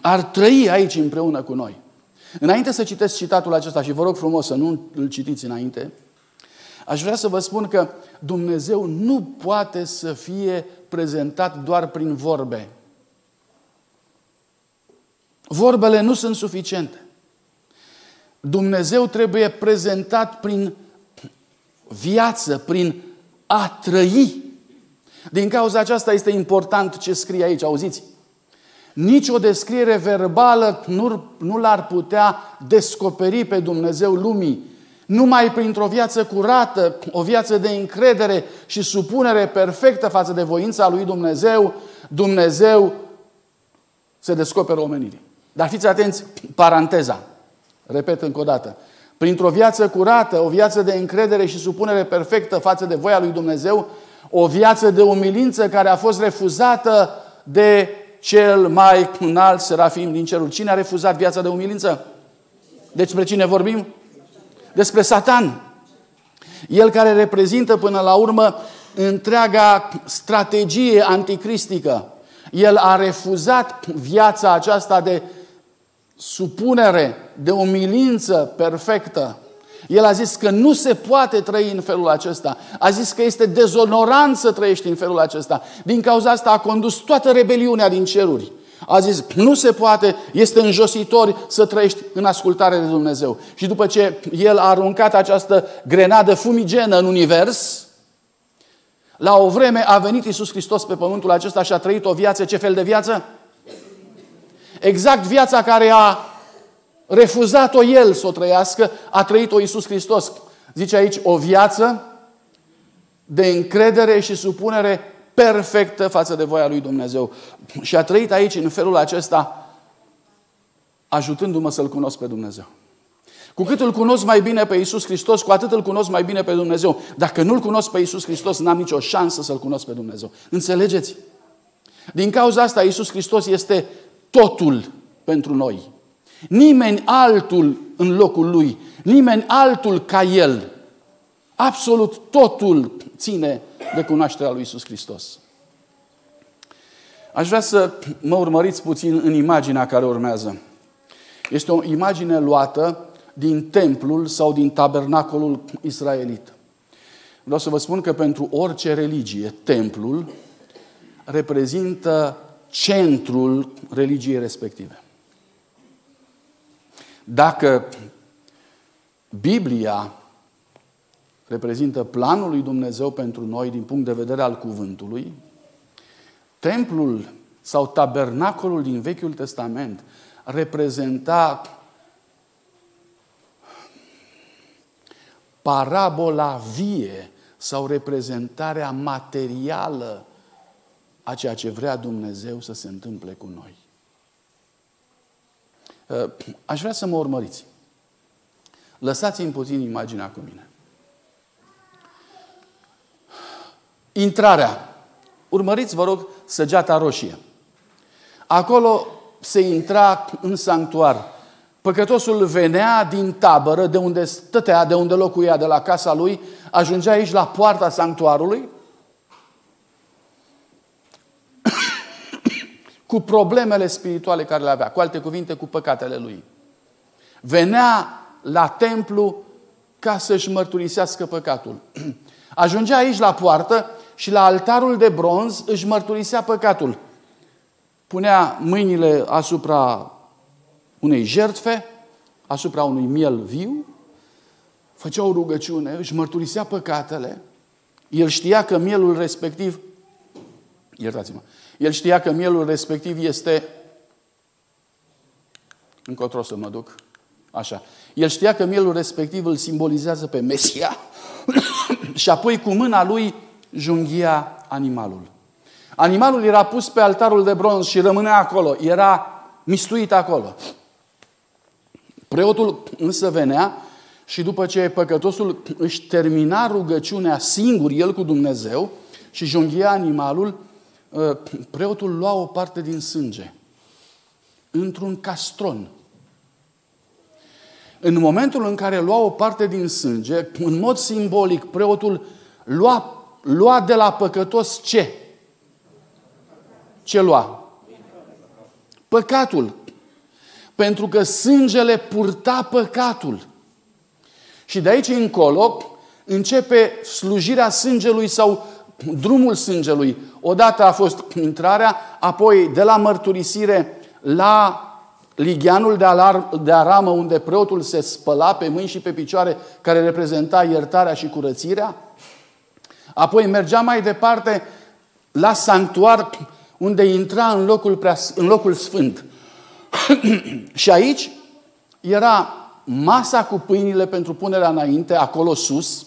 ar trăi aici împreună cu noi, înainte să citesc citatul acesta și vă rog frumos să nu îl citiți înainte, aș vrea să vă spun că Dumnezeu nu poate să fie prezentat doar prin vorbe. Vorbele nu sunt suficiente. Dumnezeu trebuie prezentat prin viață, prin a trăi. Din cauza aceasta este important ce scrie aici, auziți? Nici o descriere verbală nu, nu l-ar putea descoperi pe Dumnezeu lumii. Numai printr-o viață curată, o viață de încredere și supunere perfectă față de voința lui Dumnezeu, Dumnezeu se descoperă omenirii. Dar fiți atenți, paranteza. Repet încă o dată. Printr-o viață curată, o viață de încredere și supunere perfectă față de voia lui Dumnezeu, o viață de umilință care a fost refuzată de cel mai înalt serafim din cerul. Cine a refuzat viața de umilință? Despre cine vorbim? Despre Satan. El care reprezintă până la urmă întreaga strategie anticristică. El a refuzat viața aceasta de supunere, de umilință perfectă. El a zis că nu se poate trăi în felul acesta. A zis că este dezonorant să trăiești în felul acesta. Din cauza asta a condus toată rebeliunea din ceruri. A zis, nu se poate, este înjositor să trăiești în ascultare de Dumnezeu. Și după ce el a aruncat această grenadă fumigenă în univers, la o vreme a venit Iisus Hristos pe pământul acesta și a trăit o viață. Ce fel de viață? Exact viața care a refuzat-o El să o trăiască, a trăit-o Iisus Hristos. Zice aici, o viață de încredere și supunere perfectă față de voia lui Dumnezeu. Și a trăit aici în felul acesta, ajutându-mă să-L cunosc pe Dumnezeu. Cu cât îl cunosc mai bine pe Iisus Hristos, cu atât îl cunosc mai bine pe Dumnezeu. Dacă nu-L cunosc pe Iisus Hristos, n-am nicio șansă să-L cunosc pe Dumnezeu. Înțelegeți? Din cauza asta, Iisus Hristos este totul pentru noi. Nimeni altul în locul lui, nimeni altul ca el. Absolut totul ține de cunoașterea lui Isus Hristos. Aș vrea să mă urmăriți puțin în imaginea care urmează. Este o imagine luată din templul sau din tabernacolul israelit. Vreau să vă spun că pentru orice religie, templul reprezintă centrul religiei respective. Dacă Biblia reprezintă planul lui Dumnezeu pentru noi din punct de vedere al cuvântului, templul sau tabernacolul din Vechiul Testament reprezenta parabola vie sau reprezentarea materială a ceea ce vrea Dumnezeu să se întâmple cu noi. Uh, aș vrea să mă urmăriți. Lăsați-mi puțin imaginea cu mine. Intrarea. Urmăriți, vă rog, săgeata roșie. Acolo se intra în sanctuar. Păcătosul venea din tabără, de unde stătea, de unde locuia, de la casa lui, ajungea aici la poarta sanctuarului cu problemele spirituale care le avea, cu alte cuvinte, cu păcatele lui. Venea la templu ca să-și mărturisească păcatul. Ajungea aici la poartă și la altarul de bronz își mărturisea păcatul. Punea mâinile asupra unei jertfe, asupra unui miel viu, făcea o rugăciune, își mărturisea păcatele, el știa că mielul respectiv, iertați-mă, el știa că mielul respectiv este, încotro să mă duc, așa, el știa că mielul respectiv îl simbolizează pe Mesia și apoi cu mâna lui junghia animalul. Animalul era pus pe altarul de bronz și rămânea acolo, era mistuit acolo. Preotul însă venea și după ce păcătosul își termina rugăciunea singur, el cu Dumnezeu, și junghia animalul, ă, preotul lua o parte din sânge într-un castron. În momentul în care lua o parte din sânge, în mod simbolic, preotul lua, lua de la păcătos ce? Ce lua? Păcatul. Pentru că sângele purta păcatul. Și de aici încolo începe slujirea sângelui sau drumul sângelui. Odată a fost intrarea, apoi de la mărturisire la ligheanul de, alar, de aramă unde preotul se spăla pe mâini și pe picioare, care reprezenta iertarea și curățirea. Apoi mergea mai departe la sanctuar, unde intra în locul, prea, în locul sfânt. și aici era masa cu pâinile pentru punerea înainte, acolo sus,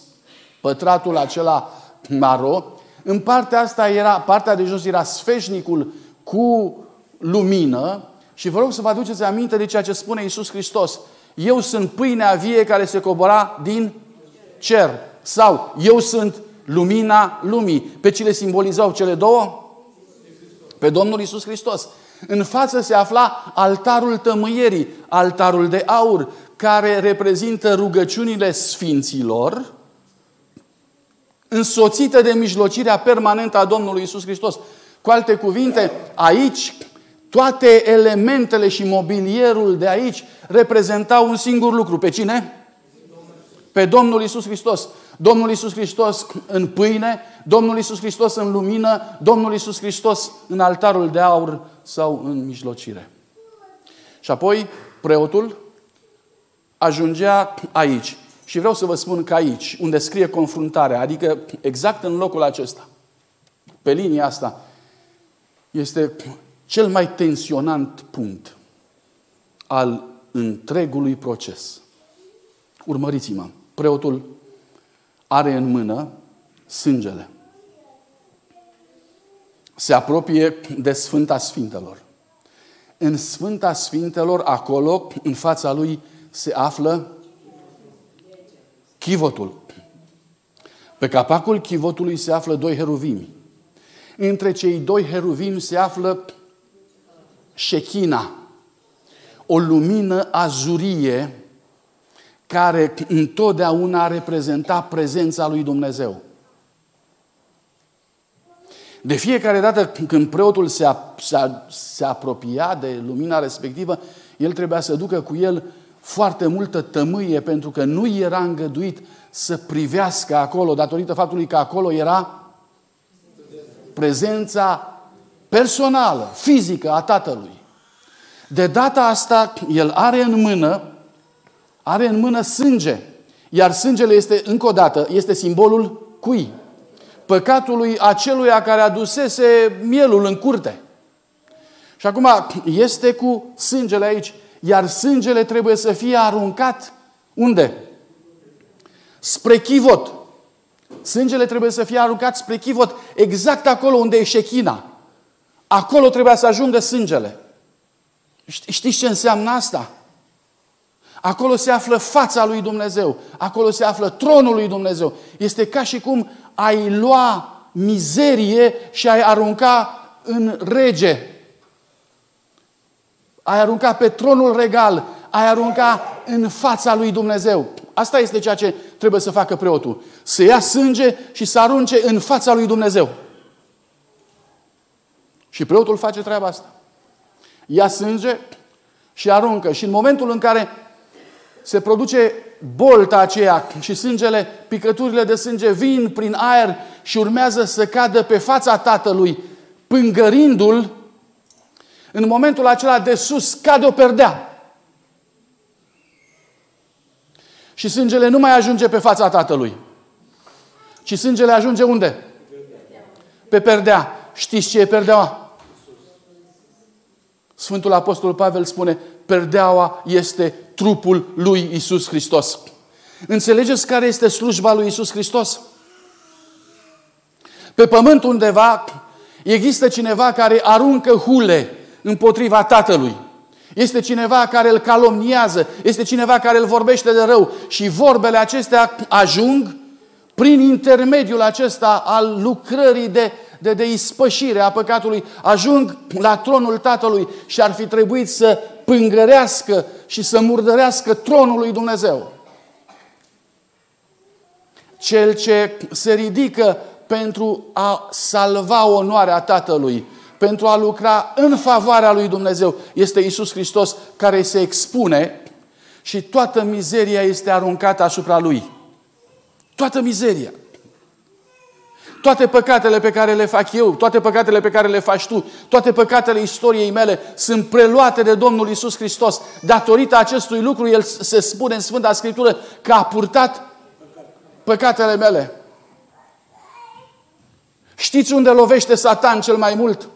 pătratul acela maro. În partea asta era, partea de jos era sfeșnicul cu lumină și vă rog să vă aduceți aminte de ceea ce spune Iisus Hristos. Eu sunt pâinea vie care se cobora din cer. Sau eu sunt lumina lumii. Pe cine simbolizau cele două? Pe Domnul Iisus Hristos. În față se afla altarul tămâierii, altarul de aur, care reprezintă rugăciunile sfinților, însoțită de mijlocirea permanentă a Domnului Isus Hristos. Cu alte cuvinte, aici toate elementele și mobilierul de aici reprezentau un singur lucru. Pe cine? Pe Domnul Isus Hristos. Domnul Isus Hristos în pâine, Domnul Isus Hristos în lumină, Domnul Isus Hristos în altarul de aur sau în mijlocire. Și apoi preotul ajungea aici. Și vreau să vă spun că aici, unde scrie confruntarea, adică exact în locul acesta, pe linia asta, este cel mai tensionant punct al întregului proces. Urmăriți-mă, preotul are în mână sângele. Se apropie de Sfânta Sfintelor. În Sfânta Sfintelor, acolo, în fața lui, se află chivotul. Pe capacul chivotului se află doi heruvimi. Între cei doi heruvimi se află șechina, o lumină azurie care întotdeauna reprezenta prezența lui Dumnezeu. De fiecare dată când preotul se, se, se apropia de lumina respectivă, el trebuia să ducă cu el foarte multă tămâie pentru că nu era îngăduit să privească acolo, datorită faptului că acolo era prezența personală, fizică a Tatălui. De data asta, el are în mână, are în mână sânge. Iar sângele este, încă o dată, este simbolul cui? Păcatului aceluia care adusese mielul în curte. Și acum este cu sângele aici. Iar sângele trebuie să fie aruncat unde? Spre chivot. Sângele trebuie să fie aruncat spre chivot, exact acolo unde e șechina. Acolo trebuia să ajungă sângele. Știți ce înseamnă asta? Acolo se află fața lui Dumnezeu. Acolo se află tronul lui Dumnezeu. Este ca și cum ai lua mizerie și ai arunca în rege. Ai arunca pe tronul regal. Ai arunca în fața lui Dumnezeu. Asta este ceea ce trebuie să facă preotul. Să ia sânge și să arunce în fața lui Dumnezeu. Și preotul face treaba asta. Ia sânge și aruncă. Și în momentul în care se produce bolta aceea și sângele, picăturile de sânge vin prin aer și urmează să cadă pe fața tatălui, pângărindu-l, în momentul acela de sus cade o perdea. Și sângele nu mai ajunge pe fața tatălui, ci sângele ajunge unde? Pe perdea. Știți ce e perdeaua? Sfântul Apostol Pavel spune, perdeaua este trupul lui Isus Hristos. Înțelegeți care este slujba lui Isus Hristos? Pe pământ undeva există cineva care aruncă hule împotriva Tatălui. Este cineva care îl calomniază, este cineva care îl vorbește de rău și vorbele acestea ajung prin intermediul acesta al lucrării de de, de ispășire a păcatului, ajung la tronul Tatălui și ar fi trebuit să pângărească și să murdărească tronul lui Dumnezeu. Cel ce se ridică pentru a salva onoarea Tatălui, pentru a lucra în favoarea lui Dumnezeu, este Isus Hristos care se expune și toată mizeria este aruncată asupra lui. Toată mizeria. Toate păcatele pe care le fac eu, toate păcatele pe care le faci tu, toate păcatele istoriei mele sunt preluate de Domnul Isus Hristos. Datorită acestui lucru, El se spune în Sfânta Scriptură că a purtat păcatele mele. Știți unde lovește Satan cel mai mult?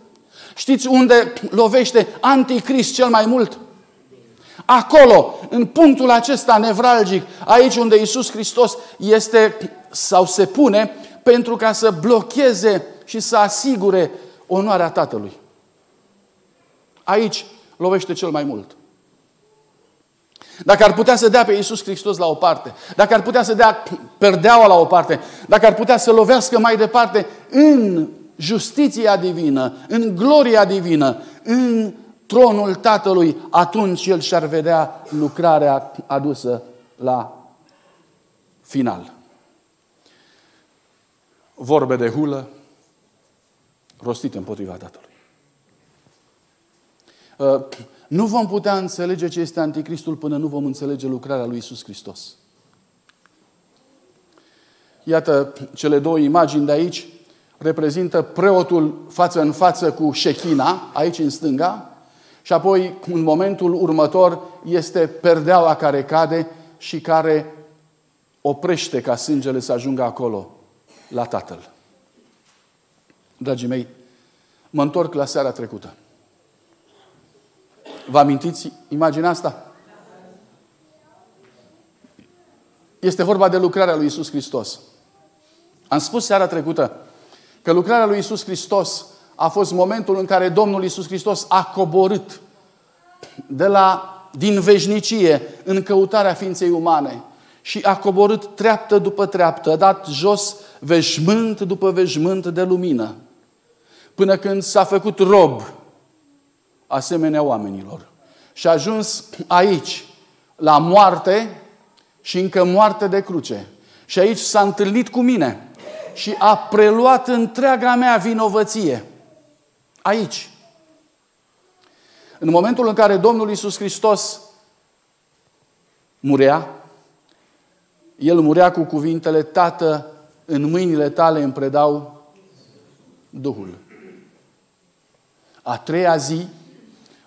Știți unde lovește Anticrist cel mai mult? Acolo, în punctul acesta nevralgic, aici unde Isus Hristos este sau se pune pentru ca să blocheze și să asigure onoarea Tatălui. Aici lovește cel mai mult. Dacă ar putea să dea pe Iisus Hristos la o parte, dacă ar putea să dea perdeaua la o parte, dacă ar putea să lovească mai departe în justiția divină, în gloria divină, în tronul Tatălui, atunci El și-ar vedea lucrarea adusă la final vorbe de hulă rostite împotriva Tatălui. Uh, nu vom putea înțelege ce este Anticristul până nu vom înțelege lucrarea lui Isus Hristos. Iată, cele două imagini de aici reprezintă preotul față în față cu șechina, aici în stânga, și apoi, în momentul următor, este perdeaua care cade și care oprește ca sângele să ajungă acolo, la Tatăl. Dragii mei, mă întorc la seara trecută. Vă amintiți imaginea asta? Este vorba de lucrarea lui Isus Hristos. Am spus seara trecută că lucrarea lui Isus Hristos a fost momentul în care Domnul Isus Hristos a coborât de la, din veșnicie în căutarea ființei umane și a coborât treaptă după treaptă, a dat jos veșmânt după veșmânt de lumină, până când s-a făcut rob asemenea oamenilor. Și a ajuns aici, la moarte și încă moarte de cruce. Și aici s-a întâlnit cu mine și a preluat întreaga mea vinovăție. Aici. În momentul în care Domnul Isus Hristos murea, el murea cu cuvintele, Tată, în mâinile tale îmi predau Duhul. A treia zi,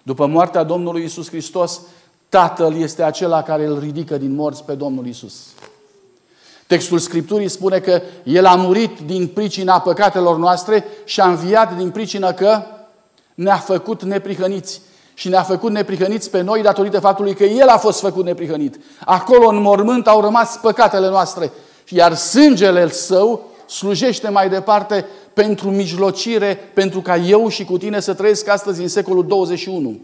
după moartea Domnului Isus Hristos, Tatăl este acela care îl ridică din morți pe Domnul Isus. Textul Scripturii spune că El a murit din pricina păcatelor noastre și a înviat din pricina că ne-a făcut neprihăniți. Și ne-a făcut neprihăniți pe noi datorită faptului că El a fost făcut neprihănit. Acolo în mormânt au rămas păcatele noastre. Iar sângele Său slujește mai departe pentru mijlocire, pentru ca eu și cu tine să trăiesc astăzi în secolul 21.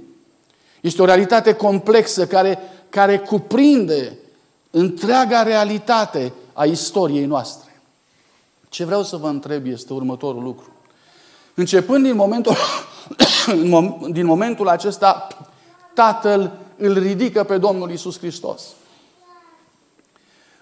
Este o realitate complexă care, care cuprinde întreaga realitate a istoriei noastre. Ce vreau să vă întreb este următorul lucru. Începând din momentul, din momentul acesta, Tatăl îl ridică pe Domnul Isus Hristos.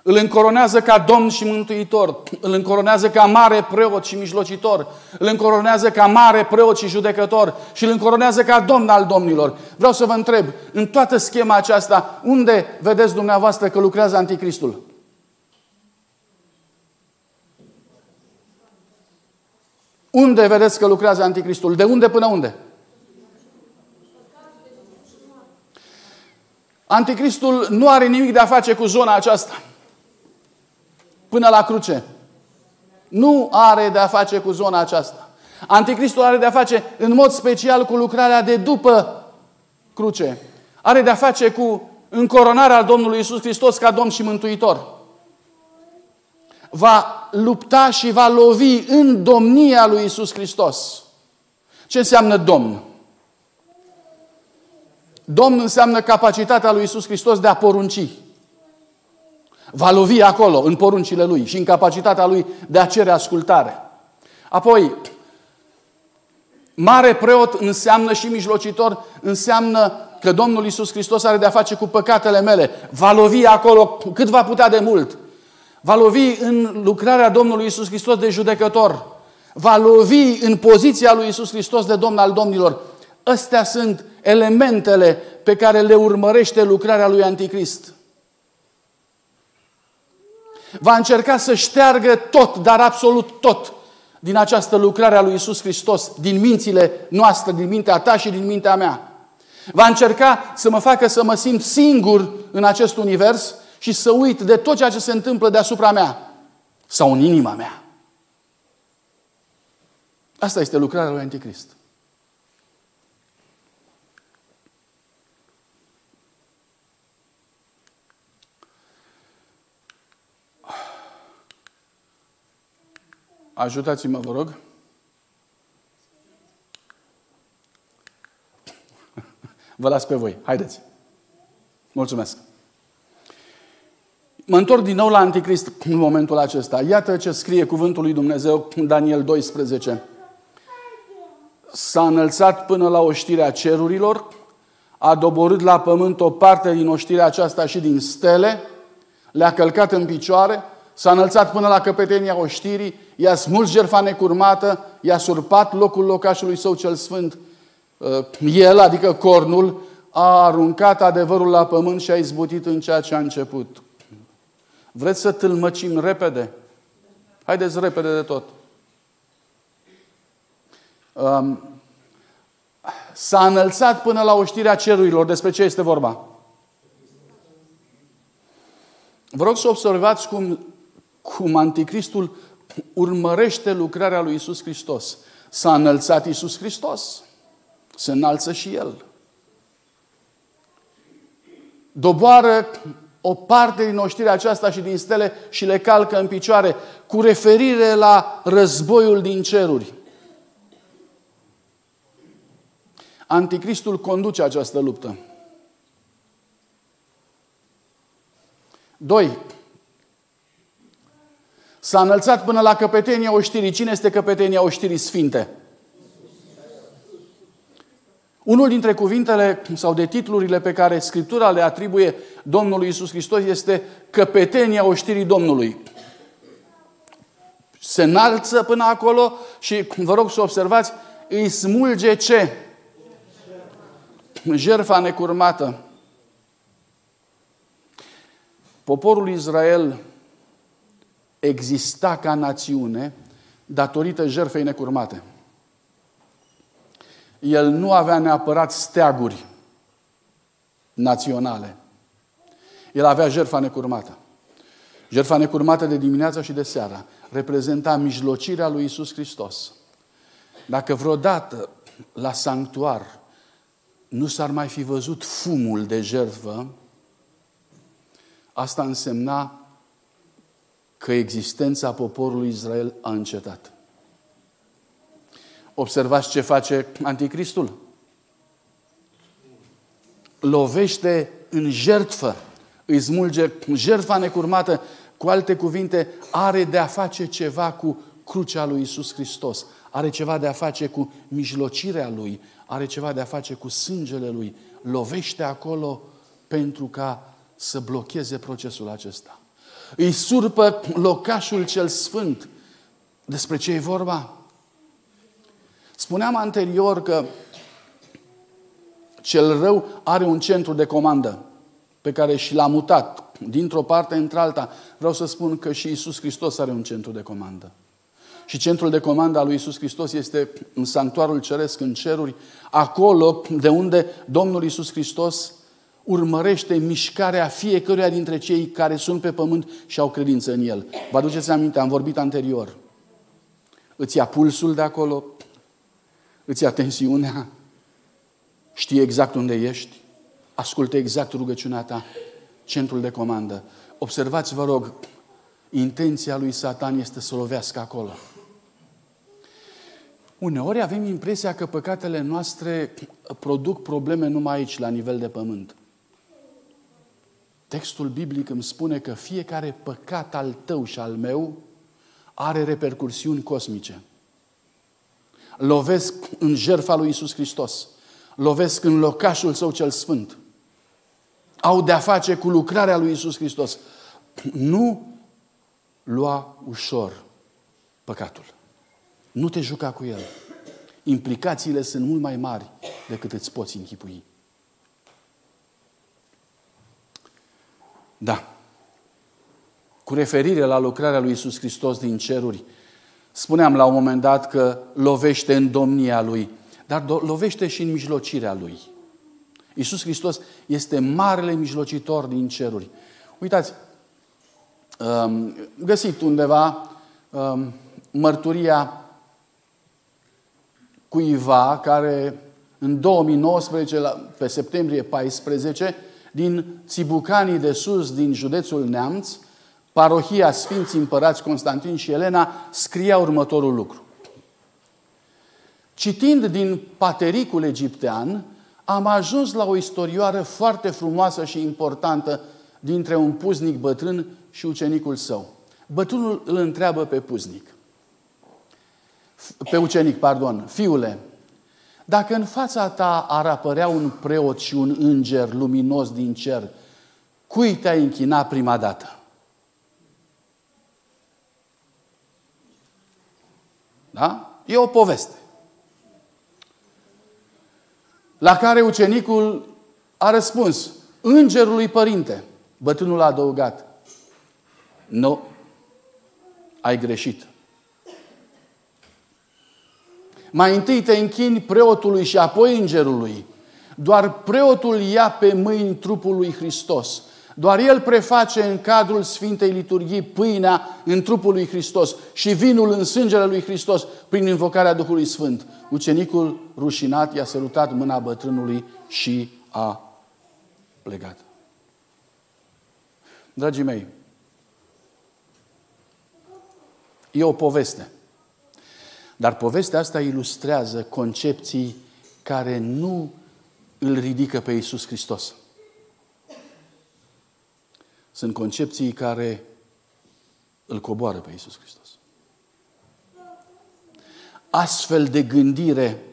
Îl încoronează ca Domn și Mântuitor, îl încoronează ca mare preot și mijlocitor, îl încoronează ca mare preot și judecător și îl încoronează ca Domn al domnilor. Vreau să vă întreb, în toată schema aceasta, unde vedeți dumneavoastră că lucrează Anticristul? Unde vedeți că lucrează Anticristul? De unde până unde? Anticristul nu are nimic de a face cu zona aceasta până la cruce. Nu are de a face cu zona aceasta. Anticristul are de a face în mod special cu lucrarea de după cruce. Are de a face cu încoronarea Domnului Isus Hristos ca Domn și Mântuitor. Va lupta și va lovi în domnia lui Isus Hristos. Ce înseamnă Domn? Domn înseamnă capacitatea lui Isus Hristos de a porunci. Va lovi acolo, în poruncile lui și în capacitatea lui de a cere ascultare. Apoi, mare preot înseamnă și mijlocitor, înseamnă că Domnul Isus Hristos are de-a face cu păcatele mele. Va lovi acolo cât va putea de mult. Va lovi în lucrarea Domnului Isus Hristos de judecător. Va lovi în poziția lui Isus Hristos de Domn al domnilor. Astea sunt elementele pe care le urmărește lucrarea lui Anticrist. Va încerca să șteargă tot, dar absolut tot, din această lucrare a lui Isus Hristos, din mințile noastre, din mintea ta și din mintea mea. Va încerca să mă facă să mă simt singur în acest univers și să uit de tot ceea ce se întâmplă deasupra mea sau în inima mea. Asta este lucrarea lui Anticrist. Ajutați-mă, vă rog. Vă las pe voi. Haideți. Mulțumesc. Mă întorc din nou la Anticrist în momentul acesta. Iată ce scrie cuvântul lui Dumnezeu în Daniel 12. S-a înălțat până la oștirea cerurilor, a doborât la pământ o parte din oștirea aceasta și din stele, le-a călcat în picioare, s-a înălțat până la căpetenia oștirii, i-a smuls jertfa necurmată, i-a surpat locul locașului său cel sfânt. Uh, el, adică cornul, a aruncat adevărul la pământ și a izbutit în ceea ce a început. Vreți să tâlmăcim repede? Haideți repede de tot. Um, s-a înălțat până la oștirea cerurilor. Despre ce este vorba? Vă rog să observați cum, cum anticristul urmărește lucrarea lui Isus Hristos. S-a înălțat Isus Hristos. Se înalță și El. Doboară o parte din oștirea aceasta și din stele și le calcă în picioare cu referire la războiul din ceruri. Anticristul conduce această luptă. Doi, S-a înălțat până la căpetenia oștirii. Cine este căpetenia oștirii sfinte? Unul dintre cuvintele sau de titlurile pe care Scriptura le atribuie Domnului Isus Hristos este căpetenia oștirii Domnului. Se înalță până acolo și vă rog să observați, îi smulge ce? Jerfa necurmată. Poporul Israel exista ca națiune datorită jertfei necurmate. El nu avea neapărat steaguri naționale. El avea jertfa necurmată. Jertfa necurmată de dimineața și de seara reprezenta mijlocirea lui Isus Hristos. Dacă vreodată la sanctuar nu s-ar mai fi văzut fumul de jertfă, asta însemna că existența poporului Israel a încetat. Observați ce face anticristul. Lovește în jertfă, îi smulge jertfa necurmată, cu alte cuvinte, are de a face ceva cu crucea lui Isus Hristos, are ceva de a face cu mijlocirea lui, are ceva de a face cu sângele lui. Lovește acolo pentru ca să blocheze procesul acesta. Îi surpă locașul cel sfânt. Despre ce e vorba? Spuneam anterior că cel rău are un centru de comandă pe care și l-a mutat dintr-o parte într-alta. Vreau să spun că și Isus Hristos are un centru de comandă. Și centrul de comandă al lui Isus Hristos este în sanctuarul ceresc, în ceruri, acolo de unde Domnul Isus Hristos urmărește mișcarea fiecăruia dintre cei care sunt pe pământ și au credință în El. Vă aduceți aminte, am vorbit anterior. Îți ia pulsul de acolo, îți ia tensiunea, știe exact unde ești, ascultă exact rugăciunea ta, centrul de comandă. Observați, vă rog, intenția lui Satan este să lovească acolo. Uneori avem impresia că păcatele noastre produc probleme numai aici, la nivel de pământ. Textul biblic îmi spune că fiecare păcat al tău și al meu are repercursiuni cosmice. Lovesc în jertfa lui Isus Hristos. Lovesc în locașul său cel sfânt. Au de-a face cu lucrarea lui Isus Hristos. Nu lua ușor păcatul. Nu te juca cu el. Implicațiile sunt mult mai mari decât îți poți închipui. Da. Cu referire la lucrarea lui Isus Hristos din ceruri, spuneam la un moment dat că lovește în domnia lui, dar lovește și în mijlocirea lui. Isus Hristos este marele mijlocitor din ceruri. Uitați, um, găsit undeva um, mărturia cuiva care în 2019, pe septembrie 14, din Țibucanii de Sus, din județul Neamț, parohia Sfinții Împărați Constantin și Elena, scria următorul lucru. Citind din patericul egiptean, am ajuns la o istorioară foarte frumoasă și importantă dintre un puznic bătrân și ucenicul său. Bătrânul îl întreabă pe puznic, pe ucenic, pardon, fiule, dacă în fața ta ar apărea un preot și un înger luminos din cer, cui te-ai închina prima dată? Da? E o poveste. La care ucenicul a răspuns, Îngerului Părinte. Bătrânul a adăugat, nu, ai greșit. Mai întâi te închini preotului și apoi îngerului. Doar preotul ia pe mâini trupul lui Hristos. Doar el preface în cadrul Sfintei Liturghii pâinea în trupul lui Hristos și vinul în sângele lui Hristos prin invocarea Duhului Sfânt. Ucenicul rușinat i-a sărutat mâna bătrânului și a plecat. Dragii mei, e o poveste. Dar povestea asta ilustrează concepții care nu îl ridică pe Iisus Hristos. Sunt concepții care îl coboară pe Iisus Hristos. Astfel de gândire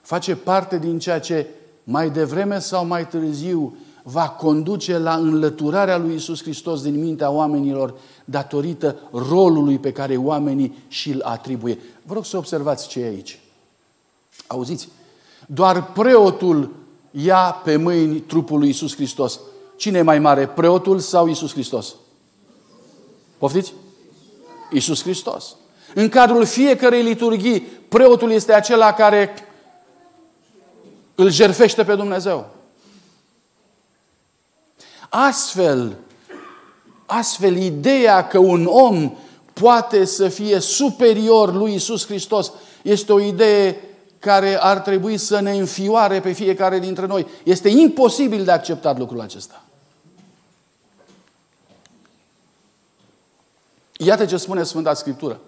face parte din ceea ce mai devreme sau mai târziu va conduce la înlăturarea lui Isus Hristos din mintea oamenilor datorită rolului pe care oamenii și-l atribuie. Vă rog să observați ce e aici. Auziți? Doar preotul ia pe mâini trupul lui Isus Hristos. Cine e mai mare, preotul sau Isus Hristos? Poftiți? Isus Hristos. În cadrul fiecărei liturghii, preotul este acela care îl jerfește pe Dumnezeu. Astfel, astfel, ideea că un om poate să fie superior lui Isus Hristos este o idee care ar trebui să ne înfioare pe fiecare dintre noi. Este imposibil de acceptat lucrul acesta. Iată ce spune Sfânta Scriptură.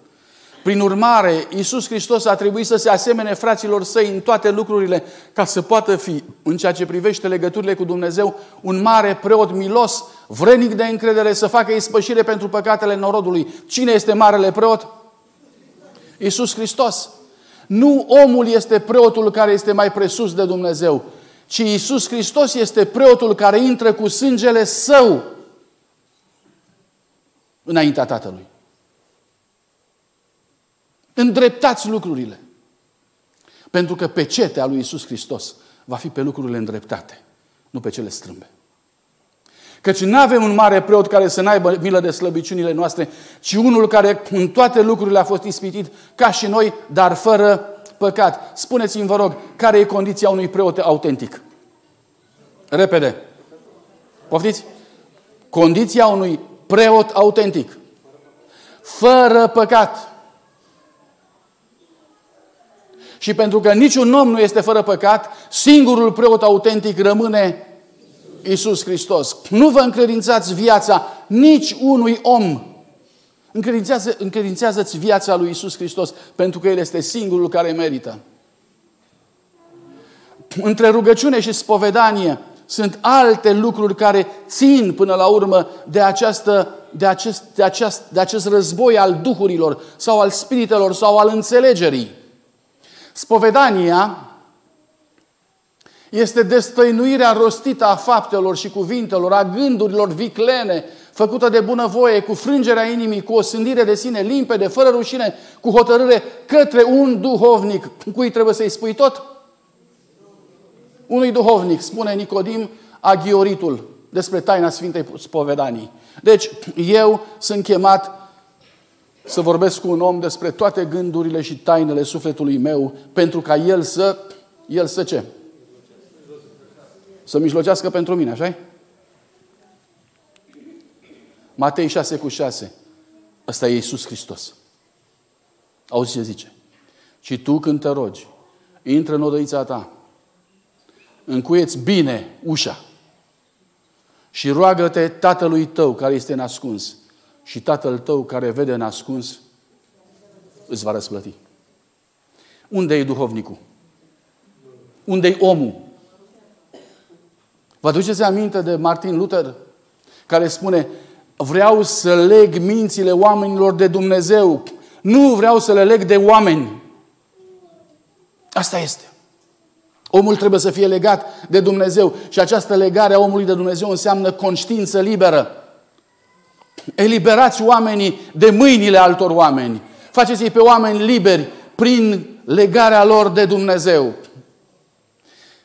Prin urmare, Iisus Hristos a trebuit să se asemene fraților săi în toate lucrurile ca să poată fi, în ceea ce privește legăturile cu Dumnezeu, un mare preot milos, vrenic de încredere, să facă ispășire pentru păcatele norodului. Cine este marele preot? Iisus Hristos. Nu omul este preotul care este mai presus de Dumnezeu, ci Iisus Hristos este preotul care intră cu sângele său înaintea Tatălui. Îndreptați lucrurile. Pentru că pecetea lui Isus Hristos va fi pe lucrurile îndreptate, nu pe cele strâmbe. Căci nu avem un mare preot care să n-aibă milă de slăbiciunile noastre, ci unul care în toate lucrurile a fost ispitit ca și noi, dar fără păcat. Spuneți-mi, vă rog, care e condiția unui preot autentic? Repede. Poftiți? Condiția unui preot autentic. Fără păcat. Și pentru că niciun om nu este fără păcat, singurul preot autentic rămâne Isus Hristos. Nu vă încredințați viața nici unui om. Încredințează, încredințează-ți viața lui Isus Hristos, pentru că El este singurul care merită. Între rugăciune și spovedanie sunt alte lucruri care țin până la urmă de, această, de, acest, de, acest, de acest război al duhurilor sau al spiritelor sau al înțelegerii. Spovedania este destăinuirea rostită a faptelor și cuvintelor, a gândurilor viclene, făcută de bunăvoie, cu frângerea inimii, cu o sândire de sine limpede, fără rușine, cu hotărâre către un duhovnic. Cui trebuie să-i spui tot? Unui duhovnic, spune Nicodim Aghioritul despre taina Sfintei Spovedanii. Deci, eu sunt chemat să vorbesc cu un om despre toate gândurile și tainele sufletului meu, pentru ca el să, el să ce? Să mijlocească pentru mine, așa Matei 6 cu 6. Ăsta e Iisus Hristos. Auzi ce zice? Și tu când te rogi, intră în odăița ta, încuieți bine ușa și roagă-te tatălui tău care este nascuns și tatăl tău care vede nascuns îți va răsplăti. Unde e duhovnicul? Unde e omul? Vă aduceți aminte de Martin Luther care spune vreau să leg mințile oamenilor de Dumnezeu. Nu vreau să le leg de oameni. Asta este. Omul trebuie să fie legat de Dumnezeu și această legare a omului de Dumnezeu înseamnă conștiință liberă. Eliberați oamenii de mâinile altor oameni. Faceți-i pe oameni liberi prin legarea lor de Dumnezeu.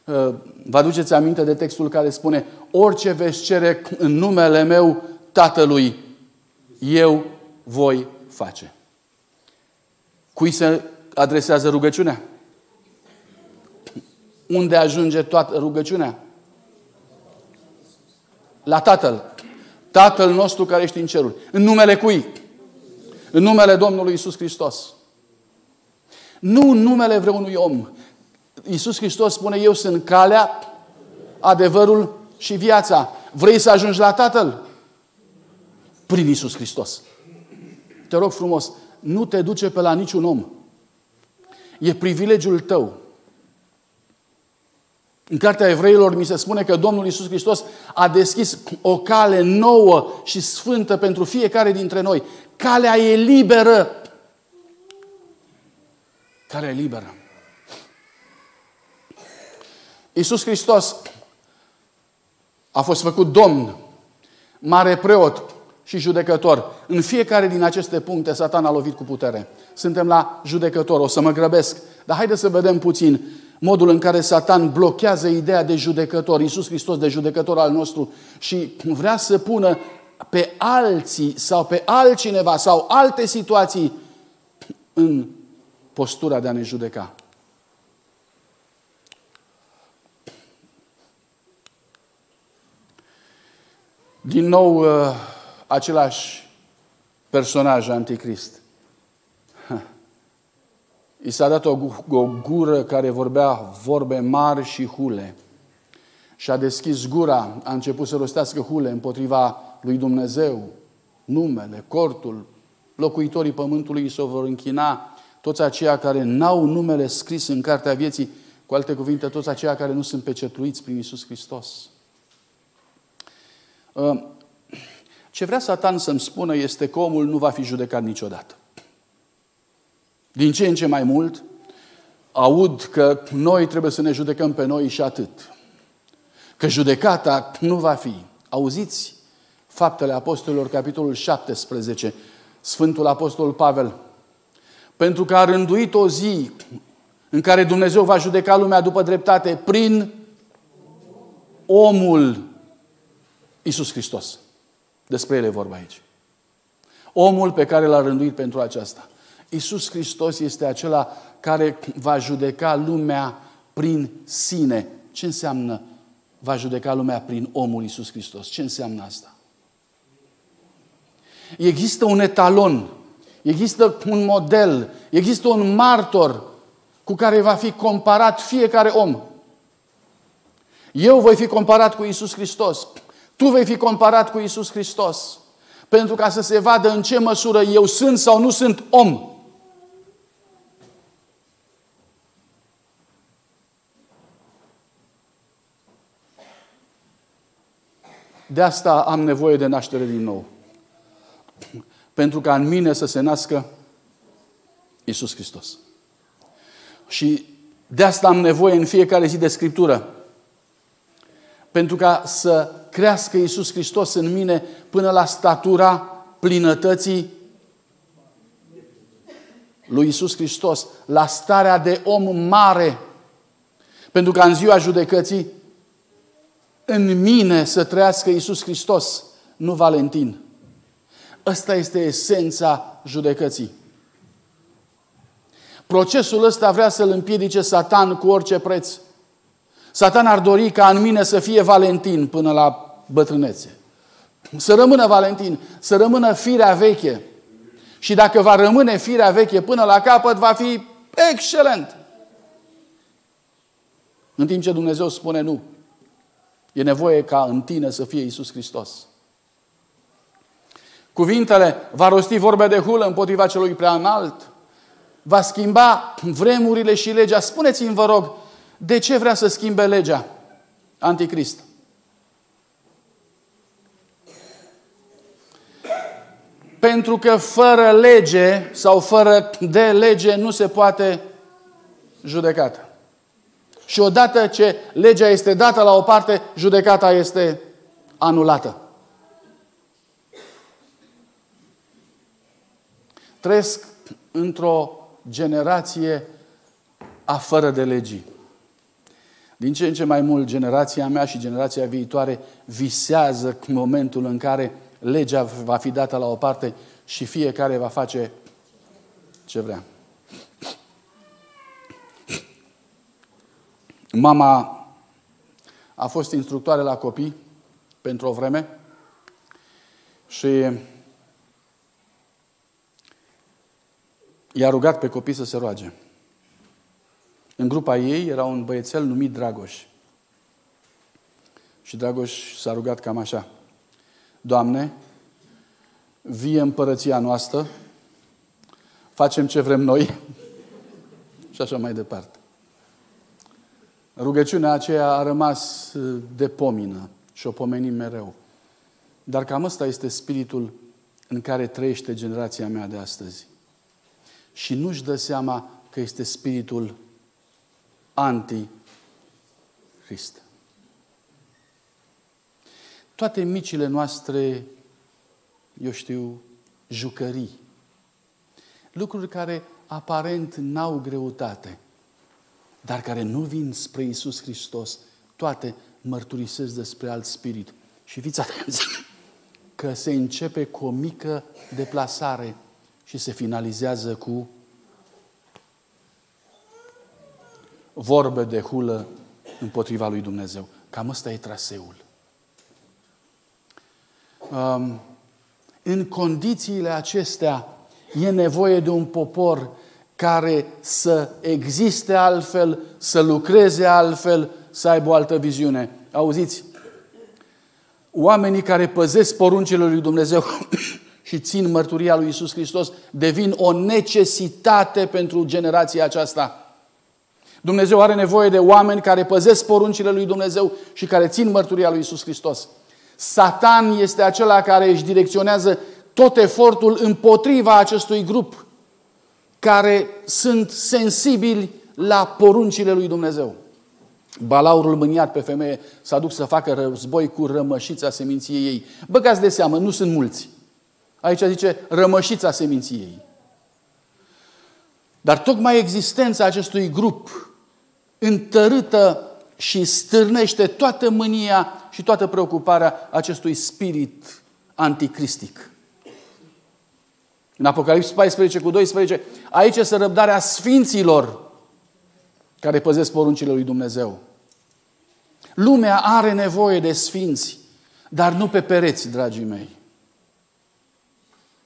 Uh, vă aduceți aminte de textul care spune orice veți cere în numele meu Tatălui, eu voi face. Cui se adresează rugăciunea? Unde ajunge toată rugăciunea? La Tatăl. Tatăl nostru care ești în ceruri. În numele cui? În numele Domnului Isus Hristos. Nu în numele vreunui om. Isus Hristos spune, eu sunt calea, adevărul și viața. Vrei să ajungi la Tatăl? Prin Isus Hristos. Te rog frumos, nu te duce pe la niciun om. E privilegiul tău în Cartea Evreilor mi se spune că Domnul Isus Hristos a deschis o cale nouă și sfântă pentru fiecare dintre noi. Calea e liberă. Calea e liberă. Isus Hristos a fost făcut Domn, mare preot și judecător. În fiecare din aceste puncte Satan a lovit cu putere. Suntem la judecător, o să mă grăbesc. Dar haideți să vedem puțin modul în care Satan blochează ideea de judecător, Iisus Hristos de judecător al nostru și vrea să pună pe alții sau pe altcineva sau alte situații în postura de a ne judeca. Din nou, uh, același personaj anticrist. I s-a dat o, o gură care vorbea vorbe mari și hule. Și a deschis gura, a început să rostească hule împotriva lui Dumnezeu, numele, cortul, locuitorii pământului se vor închina, toți aceia care n-au numele scris în cartea vieții, cu alte cuvinte, toți aceia care nu sunt pecetluiți prin Isus Hristos. Ă, ce vrea Satan să-mi spună este că omul nu va fi judecat niciodată. Din ce în ce mai mult, aud că noi trebuie să ne judecăm pe noi și atât. Că judecata nu va fi. Auziți Faptele Apostolilor, capitolul 17, Sfântul Apostol Pavel. Pentru că a rânduit o zi în care Dumnezeu va judeca lumea după dreptate prin omul Isus Hristos. Despre el e vorba aici. Omul pe care l-a rânduit pentru aceasta. Isus Hristos este acela care va judeca lumea prin sine. Ce înseamnă va judeca lumea prin omul Isus Hristos? Ce înseamnă asta? Există un etalon, există un model, există un martor cu care va fi comparat fiecare om. Eu voi fi comparat cu Isus Hristos. Tu vei fi comparat cu Isus Hristos. Pentru ca să se vadă în ce măsură eu sunt sau nu sunt om. De asta am nevoie de naștere din nou. Pentru ca în mine să se nască Isus Hristos. Și de asta am nevoie în fiecare zi de Scriptură. Pentru ca să crească Isus Hristos în mine până la statura plinătății lui Isus Hristos, la starea de om mare. Pentru ca în ziua judecății în mine să trăiască Isus Hristos, nu Valentin. Ăsta este esența judecății. Procesul ăsta vrea să-l împiedice Satan cu orice preț. Satan ar dori ca în mine să fie Valentin până la bătrânețe. Să rămână Valentin, să rămână firea veche. Și dacă va rămâne firea veche până la capăt, va fi excelent. În timp ce Dumnezeu spune nu. E nevoie ca în tine să fie Isus Hristos. Cuvintele va rosti vorbe de hulă împotriva celui prea înalt, va schimba vremurile și legea. Spuneți-mi, vă rog, de ce vrea să schimbe legea anticrist? Pentru că fără lege sau fără de lege nu se poate judecata. Și odată ce legea este dată la o parte, judecata este anulată. Trăiesc într-o generație a fără de legii. Din ce în ce mai mult, generația mea și generația viitoare visează momentul în care legea va fi dată la o parte și fiecare va face ce vrea. Mama a fost instructoare la copii pentru o vreme și i-a rugat pe copii să se roage. În grupa ei era un băiețel numit Dragoș. Și Dragoș s-a rugat cam așa. Doamne, vie împărăția noastră, facem ce vrem noi și așa mai departe. Rugăciunea aceea a rămas uh, de pomină și o pomenim mereu. Dar cam ăsta este spiritul în care trăiește generația mea de astăzi. Și nu-și dă seama că este spiritul anti-Hrist. Toate micile noastre, eu știu, jucării, lucruri care aparent n-au greutate, dar care nu vin spre Isus Hristos, toate mărturisesc despre alt spirit. Și fiți atenți că se începe cu o mică deplasare și se finalizează cu vorbe de hulă împotriva lui Dumnezeu. Cam ăsta e traseul. Um, în condițiile acestea e nevoie de un popor care să existe altfel, să lucreze altfel, să aibă o altă viziune. Auziți? Oamenii care păzesc poruncile lui Dumnezeu și țin mărturia lui Isus Hristos devin o necesitate pentru generația aceasta. Dumnezeu are nevoie de oameni care păzesc poruncile lui Dumnezeu și care țin mărturia lui Isus Hristos. Satan este acela care își direcționează tot efortul împotriva acestui grup care sunt sensibili la poruncile lui Dumnezeu. Balaurul mâniat pe femeie s-a dus să facă război cu rămășița seminției ei. Băgați de seamă, nu sunt mulți. Aici zice rămășița seminției ei. Dar tocmai existența acestui grup întărâtă și stârnește toată mânia și toată preocuparea acestui spirit anticristic. În Apocalipsa 14 cu 12, aici este răbdarea sfinților care păzesc poruncile lui Dumnezeu. Lumea are nevoie de sfinți, dar nu pe pereți, dragii mei.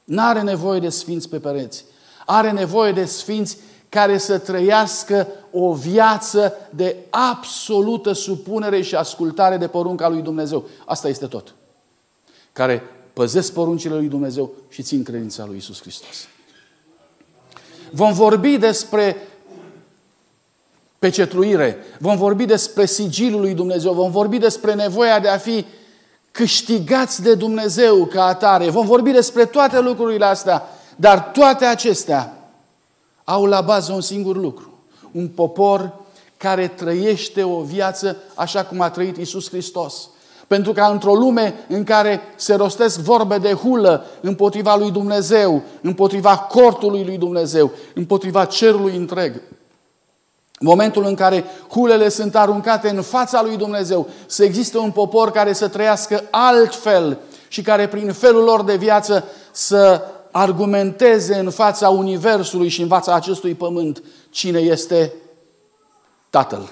Nu are nevoie de sfinți pe pereți. Are nevoie de sfinți care să trăiască o viață de absolută supunere și ascultare de porunca lui Dumnezeu. Asta este tot. Care păzesc poruncile lui Dumnezeu și țin credința lui Isus Hristos. Vom vorbi despre pecetluire, vom vorbi despre sigilul lui Dumnezeu, vom vorbi despre nevoia de a fi câștigați de Dumnezeu ca atare, vom vorbi despre toate lucrurile astea, dar toate acestea au la bază un singur lucru. Un popor care trăiește o viață așa cum a trăit Isus Hristos. Pentru că într-o lume în care se rostesc vorbe de hulă împotriva lui Dumnezeu, împotriva cortului lui Dumnezeu, împotriva cerului întreg, momentul în care hulele sunt aruncate în fața lui Dumnezeu, să existe un popor care să trăiască altfel și care prin felul lor de viață să argumenteze în fața Universului și în fața acestui pământ cine este Tatăl.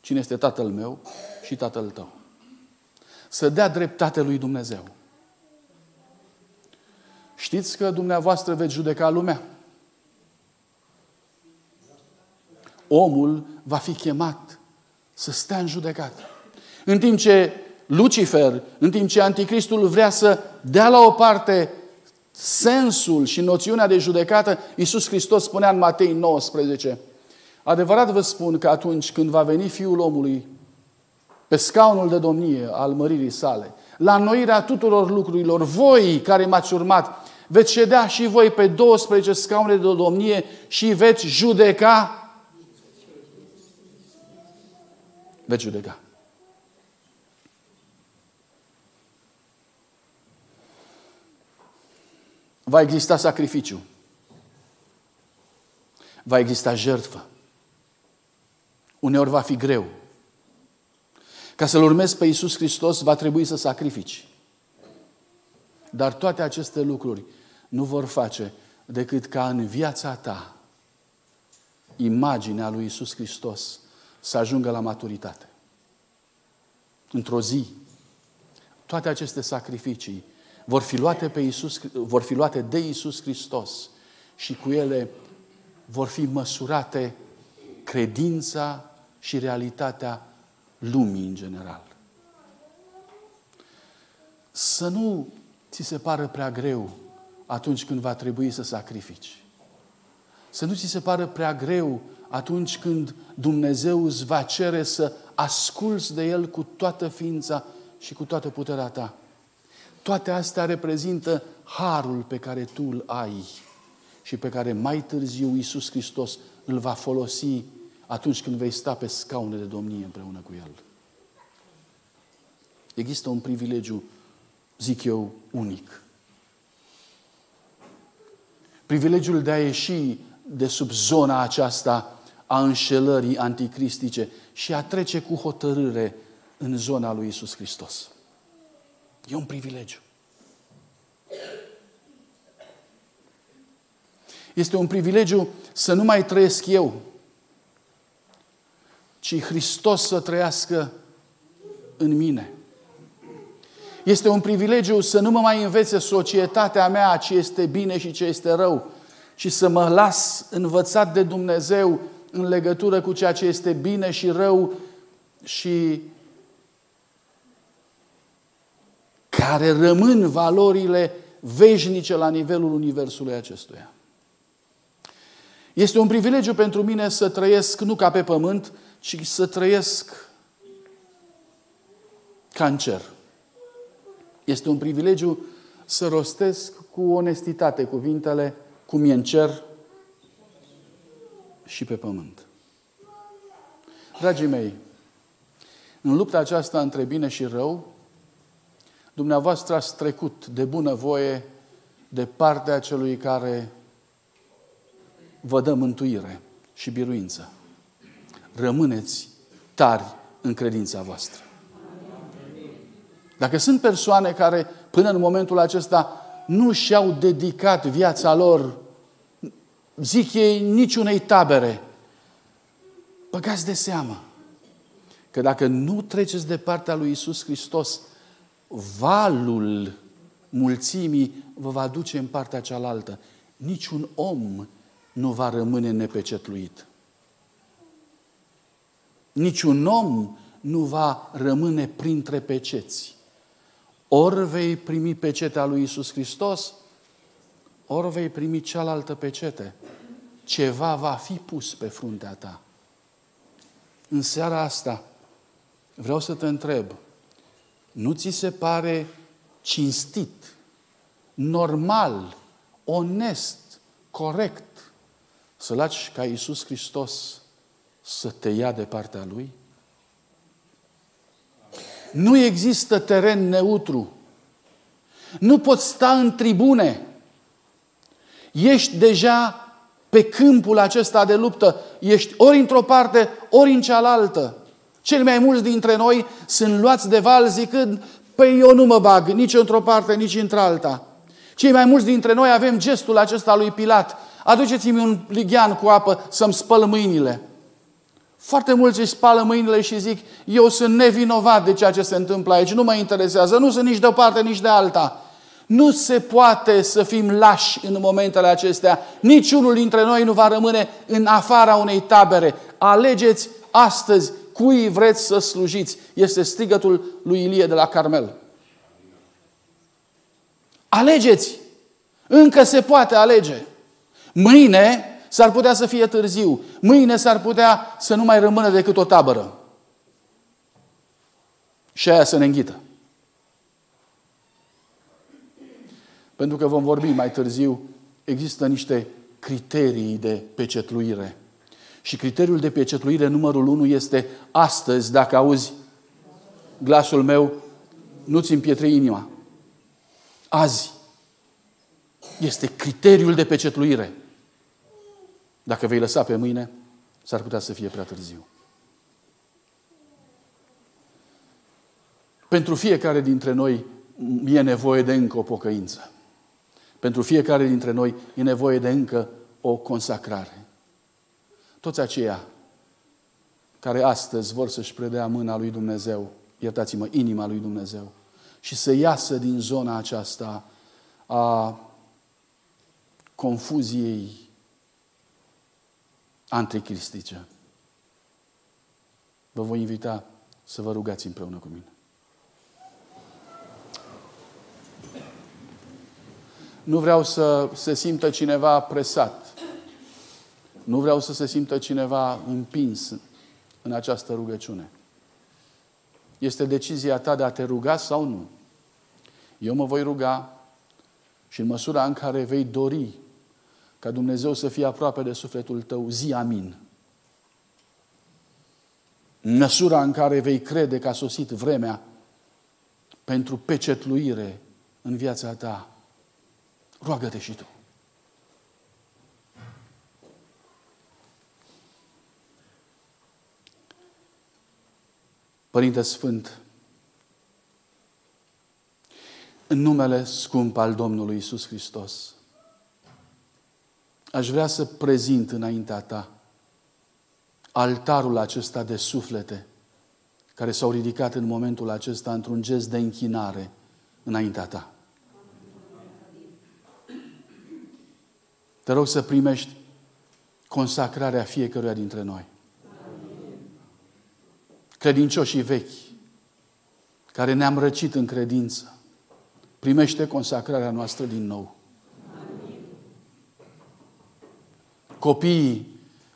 Cine este Tatăl meu și Tatăl tău să dea dreptate lui Dumnezeu. Știți că dumneavoastră veți judeca lumea? Omul va fi chemat să stea în judecată. În timp ce Lucifer, în timp ce Anticristul vrea să dea la o parte sensul și noțiunea de judecată, Iisus Hristos spunea în Matei 19, adevărat vă spun că atunci când va veni Fiul omului, pe scaunul de domnie al măririi sale, la înnoirea tuturor lucrurilor, voi care m-ați urmat, veți ședea și voi pe 12 scaune de domnie și veți judeca. Veți judeca. Va exista sacrificiu. Va exista jertfă. Uneori va fi greu. Ca să-L urmezi pe Iisus Hristos, va trebui să sacrifici. Dar toate aceste lucruri nu vor face decât ca în viața ta imaginea lui Iisus Hristos să ajungă la maturitate. Într-o zi, toate aceste sacrificii vor fi luate, pe Iisus, vor fi luate de Iisus Hristos și cu ele vor fi măsurate credința și realitatea lumii în general. Să nu ți se pară prea greu atunci când va trebui să sacrifici. Să nu ți se pară prea greu atunci când Dumnezeu îți va cere să asculți de El cu toată ființa și cu toată puterea ta. Toate astea reprezintă harul pe care tu îl ai și pe care mai târziu Iisus Hristos îl va folosi atunci când vei sta pe scaune de domnie împreună cu El. Există un privilegiu, zic eu, unic. Privilegiul de a ieși de sub zona aceasta a înșelării anticristice și a trece cu hotărâre în zona lui Isus Hristos. E un privilegiu. Este un privilegiu să nu mai trăiesc eu, ci Hristos să trăiască în mine. Este un privilegiu să nu mă mai învețe societatea mea ce este bine și ce este rău, ci să mă las învățat de Dumnezeu în legătură cu ceea ce este bine și rău și care rămân valorile veșnice la nivelul universului acestuia. Este un privilegiu pentru mine să trăiesc nu ca pe pământ, ci să trăiesc ca în cer. Este un privilegiu să rostesc cu onestitate cuvintele cum e în cer și pe pământ. Dragii mei, în lupta aceasta între bine și rău, dumneavoastră ați trecut de bună voie de partea celui care vă dă mântuire și biruință. Rămâneți tari în credința voastră. Dacă sunt persoane care până în momentul acesta nu și-au dedicat viața lor, zic ei, niciunei tabere, băgați de seamă că dacă nu treceți de partea lui Isus Hristos, valul mulțimii vă va duce în partea cealaltă. Niciun om nu va rămâne nepecetluit. Niciun om nu va rămâne printre peceți. Ori vei primi pecetea lui Isus Hristos, ori vei primi cealaltă pecete. Ceva va fi pus pe fruntea ta. În seara asta vreau să te întreb, nu ți se pare cinstit, normal, onest, corect să lași ca Iisus Hristos să te ia de partea Lui? Nu există teren neutru. Nu poți sta în tribune. Ești deja pe câmpul acesta de luptă. Ești ori într-o parte, ori în cealaltă. Cei mai mulți dintre noi sunt luați de val zicând, păi eu nu mă bag nici într-o parte, nici într-alta. Cei mai mulți dintre noi avem gestul acesta lui Pilat. Aduceți-mi un lighean cu apă să-mi spăl mâinile. Foarte mulți își spală mâinile și zic, eu sunt nevinovat de ceea ce se întâmplă aici, nu mă interesează, nu sunt nici de o parte, nici de alta. Nu se poate să fim lași în momentele acestea. Niciunul dintre noi nu va rămâne în afara unei tabere. Alegeți astăzi cui vreți să slujiți. Este strigătul lui Ilie de la Carmel. Alegeți! Încă se poate alege. Mâine s-ar putea să fie târziu. Mâine s-ar putea să nu mai rămână decât o tabără. Și aia să ne înghită. Pentru că vom vorbi mai târziu, există niște criterii de pecetluire. Și criteriul de pecetluire numărul unu este astăzi, dacă auzi glasul meu, nu-ți împietri inima. Azi este criteriul de pecetluire. Dacă vei lăsa pe mâine, s-ar putea să fie prea târziu. Pentru fiecare dintre noi e nevoie de încă o pocăință. Pentru fiecare dintre noi e nevoie de încă o consacrare. Toți aceia care astăzi vor să-și predea mâna lui Dumnezeu, iertați-mă, inima lui Dumnezeu, și să iasă din zona aceasta a confuziei anticristice. Vă voi invita să vă rugați împreună cu mine. Nu vreau să se simtă cineva presat. Nu vreau să se simtă cineva împins în această rugăciune. Este decizia ta de a te ruga sau nu. Eu mă voi ruga și în măsura în care vei dori ca Dumnezeu să fie aproape de sufletul tău, zi amin. Măsura în care vei crede că a sosit vremea pentru pecetluire în viața ta, roagă-te și tu. Părinte Sfânt, în numele scump al Domnului Isus Hristos, aș vrea să prezint înaintea ta altarul acesta de suflete care s-au ridicat în momentul acesta într-un gest de închinare înaintea ta. Te rog să primești consacrarea fiecăruia dintre noi. Credincioșii vechi, care ne-am răcit în credință, primește consacrarea noastră din nou. Copiii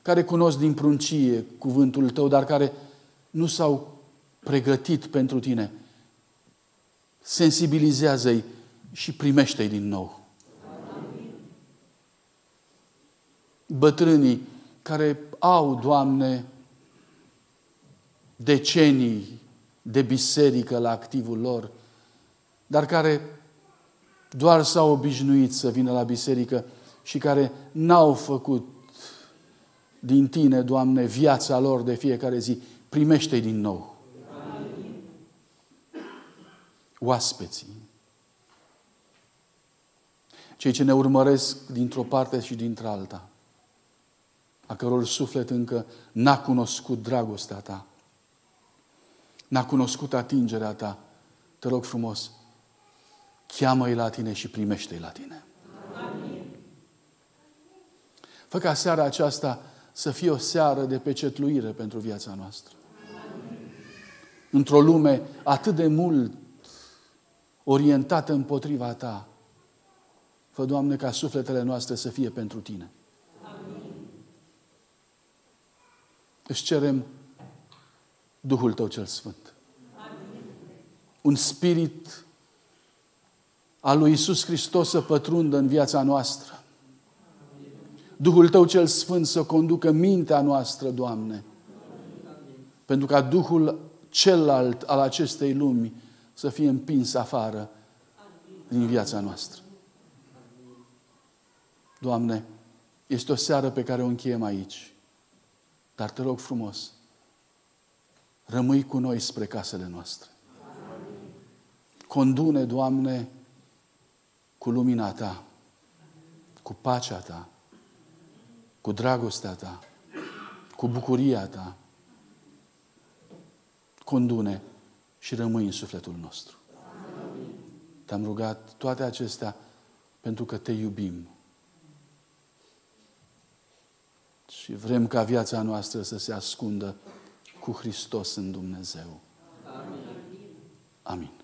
care cunosc din pruncie cuvântul tău, dar care nu s-au pregătit pentru tine, sensibilizează-i și primește-i din nou. Bătrânii care au, Doamne, decenii de biserică la activul lor, dar care doar s-au obișnuit să vină la biserică și care n-au făcut din Tine, Doamne, viața lor de fiecare zi, primește din nou. Amin. Oaspeții, cei ce ne urmăresc dintr-o parte și dintr-alta, a căror suflet încă n-a cunoscut dragostea Ta, n-a cunoscut atingerea Ta, te rog frumos, cheamă-i la Tine și primește-i la Tine. Amin. Fă ca seara aceasta să fie o seară de pecetluire pentru viața noastră. Într-o lume atât de mult orientată împotriva Ta, fă, Doamne, ca sufletele noastre să fie pentru Tine. Amin. Își cerem Duhul Tău cel Sfânt. Amin. Un spirit al lui Isus Hristos să pătrundă în viața noastră. Duhul Tău cel Sfânt să conducă mintea noastră, Doamne. Pentru ca Duhul celălalt al acestei lumi să fie împins afară din viața noastră. Doamne, este o seară pe care o încheiem aici. Dar te rog frumos, rămâi cu noi spre casele noastre. Condune, Doamne, cu lumina Ta, cu pacea Ta, cu dragostea ta, cu bucuria ta, condune și rămâi în sufletul nostru. Te-am rugat toate acestea pentru că te iubim. Și vrem ca viața noastră să se ascundă cu Hristos în Dumnezeu. Amin. Amin.